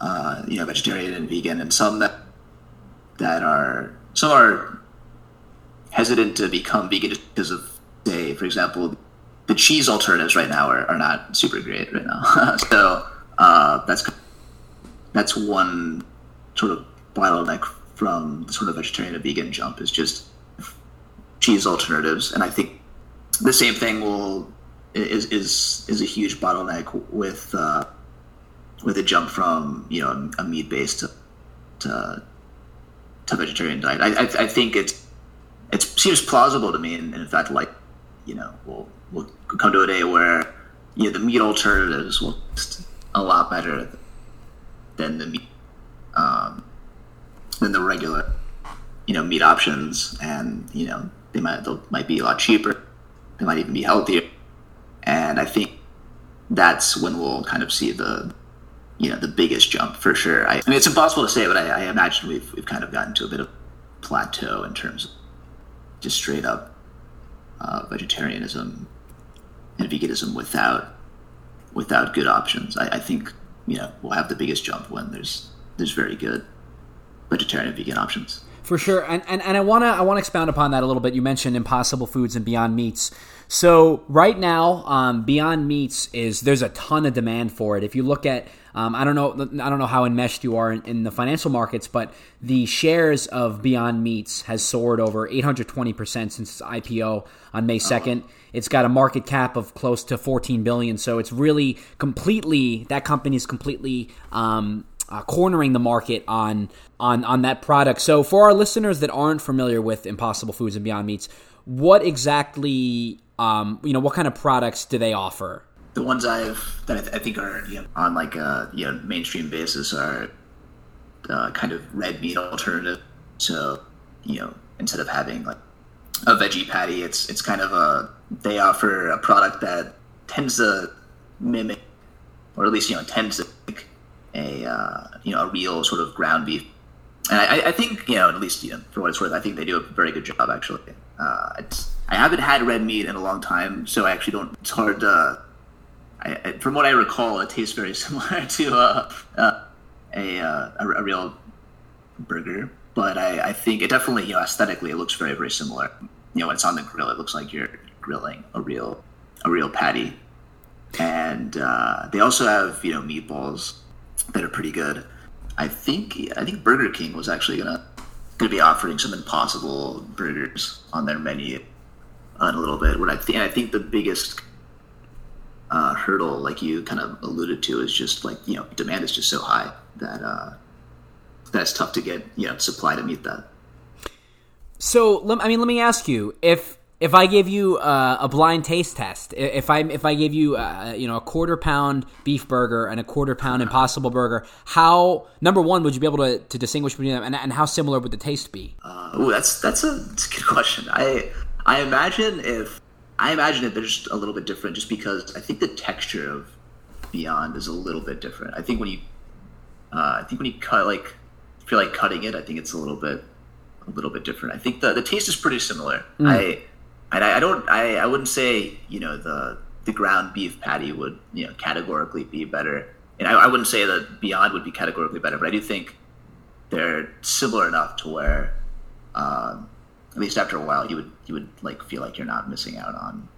uh, you know, vegetarian and vegan, and some that that are some are hesitant to become vegan because of, say, for example, the cheese alternatives right now are, are not super great right now. so uh, that's that's one sort of bottleneck from the sort of vegetarian to vegan jump is just cheese alternatives, and I think the same thing will is is is a huge bottleneck with uh, with a jump from you know a meat based to, to to vegetarian diet. I, I, I think it's it seems plausible to me, and in fact, like you know, we'll we'll come to a day where you know the meat alternatives will taste a lot better than the meat um, than the regular you know meat options, and you know they might they might be a lot cheaper they might even be healthier. And I think that's when we'll kind of see the you know the biggest jump for sure. I, I mean, it's impossible to say, but I, I, imagine we've we've kind of gotten to a bit of plateau in terms of just straight up uh, vegetarianism and veganism without without good options. I, I, think you know we'll have the biggest jump when there's there's very good vegetarian and vegan options. For sure, and and, and I wanna I wanna expound upon that a little bit. You mentioned Impossible Foods and Beyond Meats. So right now, um, Beyond Meats is there's a ton of demand for it. If you look at um, I don't know I don't know how enmeshed you are in, in, the financial markets, but the shares of Beyond Meats has soared over 820 percent since its IPO on May 2nd. It's got a market cap of close to 14 billion, so it's really completely that company is completely um, uh, cornering the market on on on that product. So for our listeners that aren't familiar with Impossible Foods and Beyond Meats, what exactly um, you know what kind of products do they offer? The ones I've that I, th- I think are you know, on like a you know mainstream basis are uh, kind of red meat alternative. So you know instead of having like a veggie patty, it's it's kind of a they offer a product that tends to mimic, or at least you know tends to make a uh, you know a real sort of ground beef. And I, I, think you know at least you know for what it's worth, I think they do a very good job actually. Uh, I haven't had red meat in a long time, so I actually don't. It's hard to. I, from what I recall, it tastes very similar to uh, uh, a, uh, a, a real burger, but I, I think it definitely you know aesthetically it looks very very similar. You know when it's on the grill, it looks like you're grilling a real a real patty, and uh, they also have you know meatballs that are pretty good. I think I think Burger King was actually gonna gonna be offering some Impossible burgers on their menu in a little bit. What I think I think the biggest uh, hurdle, like you kind of alluded to, is just like you know demand is just so high that uh, that's tough to get you know supply to meet that. So I mean, let me ask you if if I gave you uh, a blind taste test, if I if I gave you uh, you know a quarter pound beef burger and a quarter pound Impossible burger, how number one would you be able to, to distinguish between them, and, and how similar would the taste be? Uh, oh, that's that's a, that's a good question. I I imagine if I imagine that they're just a little bit different, just because I think the texture of Beyond is a little bit different. I think when you uh, I think when you cut like if you're like cutting it, I think it's a little bit a little bit different. I think the the taste is pretty similar. Mm. I and I, I don't I, I wouldn't say you know the the ground beef patty would you know categorically be better, and I, I wouldn't say that Beyond would be categorically better, but I do think they're similar enough to where um, at least after a while you would you would like feel like you're not missing out on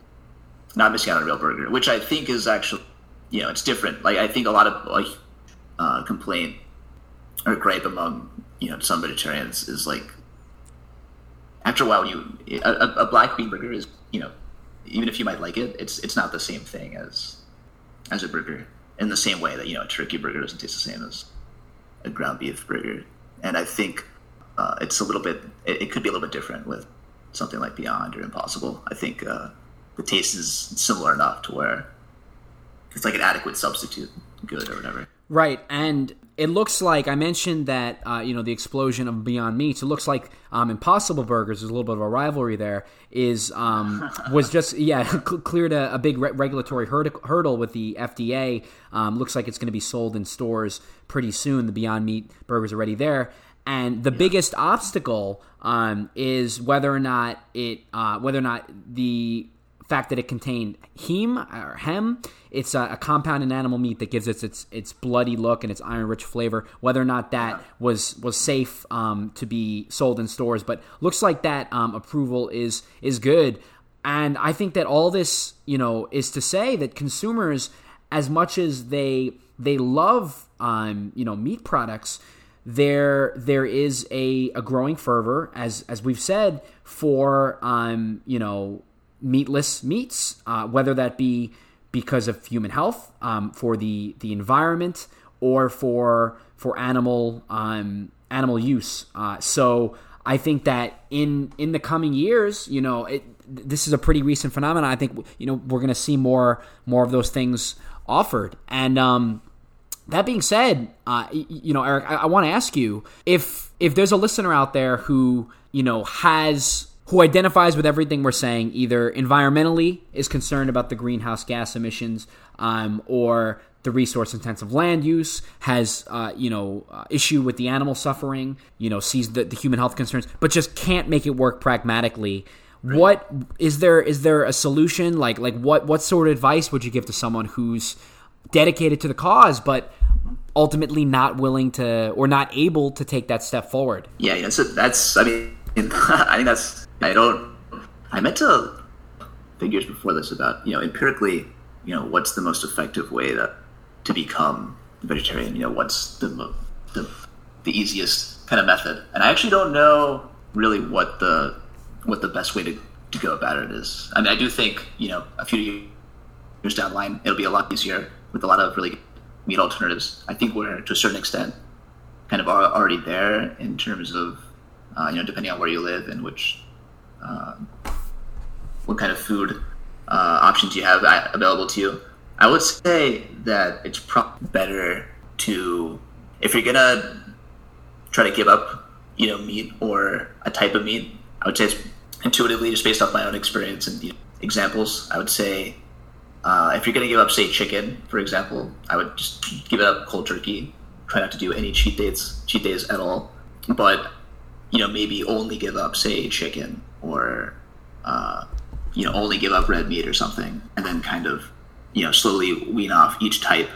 not missing out on a real burger, which I think is actually you know it's different. Like I think a lot of like uh, complaint or gripe among you know some vegetarians is like after a while, you a, a, black bean burger is you know even if you might like it, it's it's not the same thing as as a burger in the same way that you know a turkey burger doesn't taste the same as a ground beef burger. And I think uh, it's a little bit it, it, could be a little bit different with something like Beyond or Impossible. I think uh, the taste is similar enough to where it's like an adequate substitute, good or whatever. Right, and it looks like I mentioned that uh, you know the explosion of Beyond Meats. It looks like um, Impossible Burgers. There's a little bit of a rivalry there. Is um, was just yeah cleared a, a big re- regulatory hurdle with the FDA. Um, looks like it's going to be sold in stores pretty soon. The Beyond Meat burgers are already there. And the yeah. biggest obstacle um, is whether or not it, uh, whether or not the fact that it contained heme or hem. It's a, a, compound in animal meat that gives it its its bloody look and its iron rich flavor. Whether or not that was was safe um, to be sold in stores, but looks like that um, approval is is good. And I think that all this, you know, is to say that consumers, as much as they they love, um, you know, meat products, there there is a, a growing fervor, as as we've said, for um, you know meatless meats, uh, whether that be because of human health, um, for the the environment, or for for animal um, animal use. Uh, so I think that in in the coming years, you know, it, this is a pretty recent phenomenon. I think you know we're to see more more of those things offered. And um, that being said, uh, you know, Eric, I, I want to ask you if if there's a listener out there who you know has who identifies with everything we're saying, either environmentally is concerned about the greenhouse gas emissions, um, or the resource intensive land use has uh, you know uh, issue with the animal suffering, you know sees the, the human health concerns, but just can't make it work pragmatically. Right. What is there? Is there a solution? Like like what what sort of advice would you give to someone who's dedicated to the cause, but ultimately not willing to or not able to take that step forward. Yeah, yeah. So that's. I mean, I think that's. I don't. I meant to figures before this about you know empirically, you know, what's the most effective way that to become vegetarian? You know, what's the mo- the the easiest kind of method? And I actually don't know really what the what the best way to, to go about it is. I mean, I do think you know a few years down the line it'll be a lot easier with a lot of really good meat alternatives. I think we're to a certain extent kind of already there in terms of uh, you know depending on where you live and which um, what kind of food uh, options you have available to you. I would say that it's probably better to if you're gonna try to give up you know meat or a type of meat. I would say it's intuitively just based off my own experience and you know, examples. I would say uh, if you're going to give up, say, chicken, for example, I would just give it up cold turkey. Try not to do any cheat days, cheat days at all. But you know, maybe only give up, say, chicken, or uh, you know, only give up red meat or something, and then kind of you know slowly wean off each type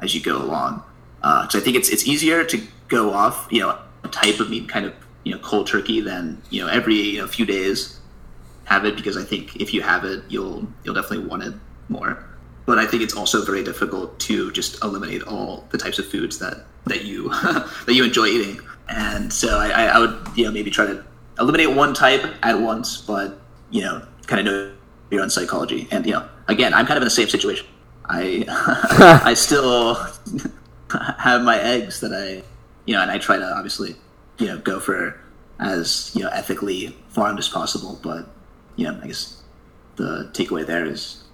as you go along. Uh, I think it's it's easier to go off you know a type of meat, kind of you know cold turkey, than you know every you know, few days have it because I think if you have it, you'll you'll definitely want it more. But I think it's also very difficult to just eliminate all the types of foods that that you that you enjoy eating. And so I, I, would you know maybe try to eliminate one type at once, but you know kind of know your own psychology. And you know again, I'm kind of in the same situation. I I still have my eggs that I you know, and I try to obviously you know go for as you know ethically farmed as possible. But you know, I guess the takeaway there is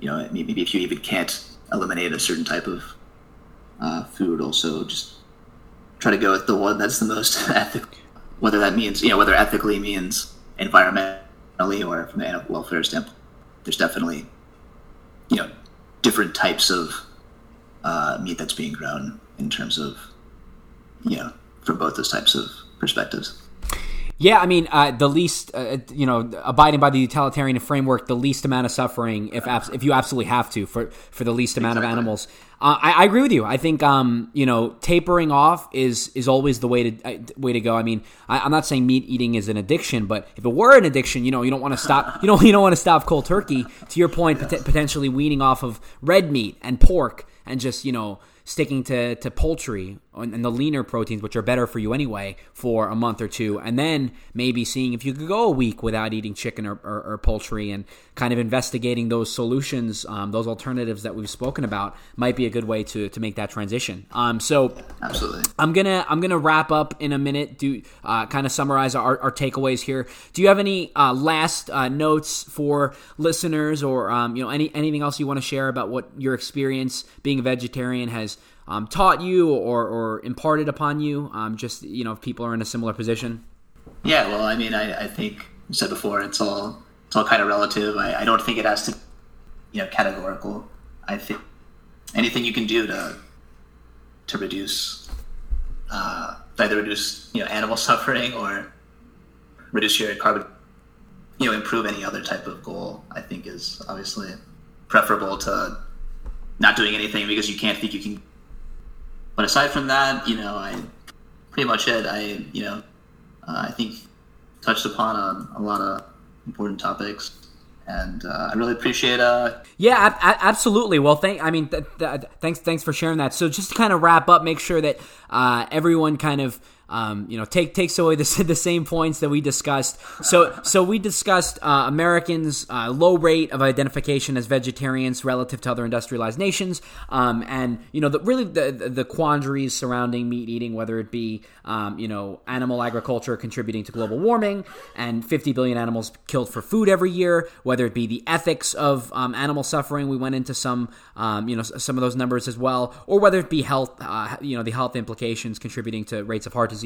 you know maybe if you even can't eliminate a certain type of uh, food, also just try to go with the one that's the most ethical. Whether that means you know whether ethically means environmentally or from the animal welfare standpoint, there's definitely you know different types of uh, meat that's being grown in terms of you know from both those types of perspectives. Yeah, I mean, uh, the least, uh, you know, abiding by the utilitarian framework, the least amount of suffering, if abs- if you absolutely have to, for for the least amount Exactly. of animals. Uh, I, I agree with you. I think, um, you know, tapering off is is always the way to uh, way to go. I mean, I, I'm not saying meat eating is an addiction, but if it were an addiction, you know, you don't want to stop. You know, you don't want to stop cold turkey. To your point, pot- potentially weaning off of red meat and pork, and just you know sticking to, to poultry and and the leaner proteins, which are better for you anyway, for a month or two, and then maybe seeing if you could go a week without eating chicken or, or, or poultry, and kind of investigating those solutions, um, those alternatives that we've spoken about, might be a good way to, to make that transition. Um, so Absolutely. I'm gonna I'm gonna wrap up in a minute. Do uh, kind of summarize our, our takeaways here. Do you have any uh, last uh, notes for listeners, or um, you know any anything else you want to share about what your experience being a vegetarian has um, taught you or, or imparted upon you? Um, just you know if people are in a similar position. Yeah, well, I mean, I, I think you said before, it's all it's all kind of relative. I, I don't think it has to, you know, categorical. I think anything you can do to to reduce, uh, either reduce you know animal suffering or reduce your carbon, you know, improve any other type of goal. I think is obviously preferable to not doing anything because you can't think you can. But aside from that, you know, I pretty much it. I you know uh, I think touched upon a, a lot of important topics, and uh, I really appreciate. Uh, Yeah, absolutely. Well, thank. I mean, th- th- thanks. Thanks for sharing that. So, just to kind of wrap up, make sure that uh, everyone kind of. Um, you know, take takes away the, the same points that we discussed. So, so we discussed uh, Americans' uh, low rate of identification as vegetarians relative to other industrialized nations, um, and you know, the, really the, the quandaries surrounding meat eating, whether it be um, you know animal agriculture contributing to global warming and 50 billion animals killed for food every year, whether it be the ethics of um, animal suffering. We went into some um, you know some of those numbers as well, or whether it be health, uh, you know, the health implications contributing to rates of heart disease.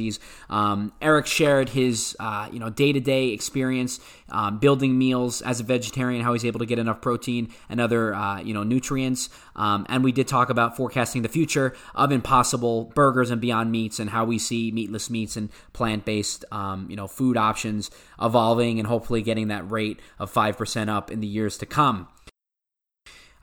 Um, Eric shared his uh, you know day to day experience um, building meals as a vegetarian, how he's able to get enough protein and other uh, you know nutrients. Um, and we did talk about forecasting the future of impossible burgers and beyond meats, and how we see meatless meats and plant based um, you know food options evolving, and hopefully getting that rate of five percent up in the years to come.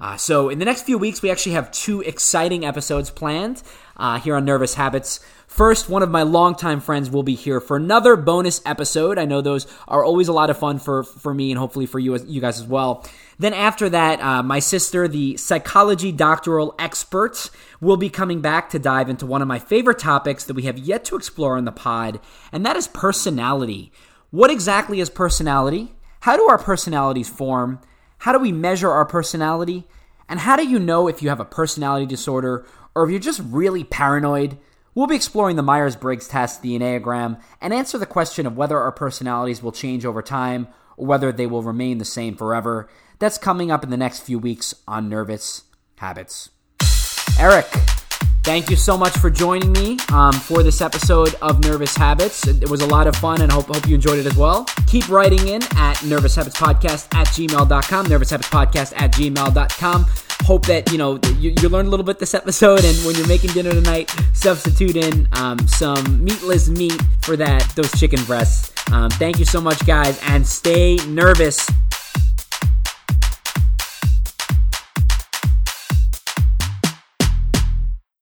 Uh, so, in the next few weeks, we actually have two exciting episodes planned uh, here on Nervous Habits. First, one of my longtime friends will be here for another bonus episode. I know those are always a lot of fun for, for me and hopefully for you, you guys as well. Then, after that, uh, my sister, the psychology doctoral expert, will be coming back to dive into one of my favorite topics that we have yet to explore on the pod, and that is personality. What exactly is personality? How do our personalities form? How do we measure our personality? And how do you know if you have a personality disorder or if you're just really paranoid? We'll be exploring the Myers Briggs test, the Enneagram, and answer the question of whether our personalities will change over time or whether they will remain the same forever. That's coming up in the next few weeks on Nervous Habits. Eric, thank you so much for joining me um, for this episode of Nervous Habits. It, was a lot of fun and hope, hope you enjoyed it as well. Keep writing in at Nervous Habits Podcast at gmail.com, Nervous Habits Podcast at gmail.com. Hope that, you know, you, you learned a little bit this episode and when you're making dinner tonight, substitute in um, some meatless meat for that, those chicken breasts. Um, thank you so much, guys, and stay nervous.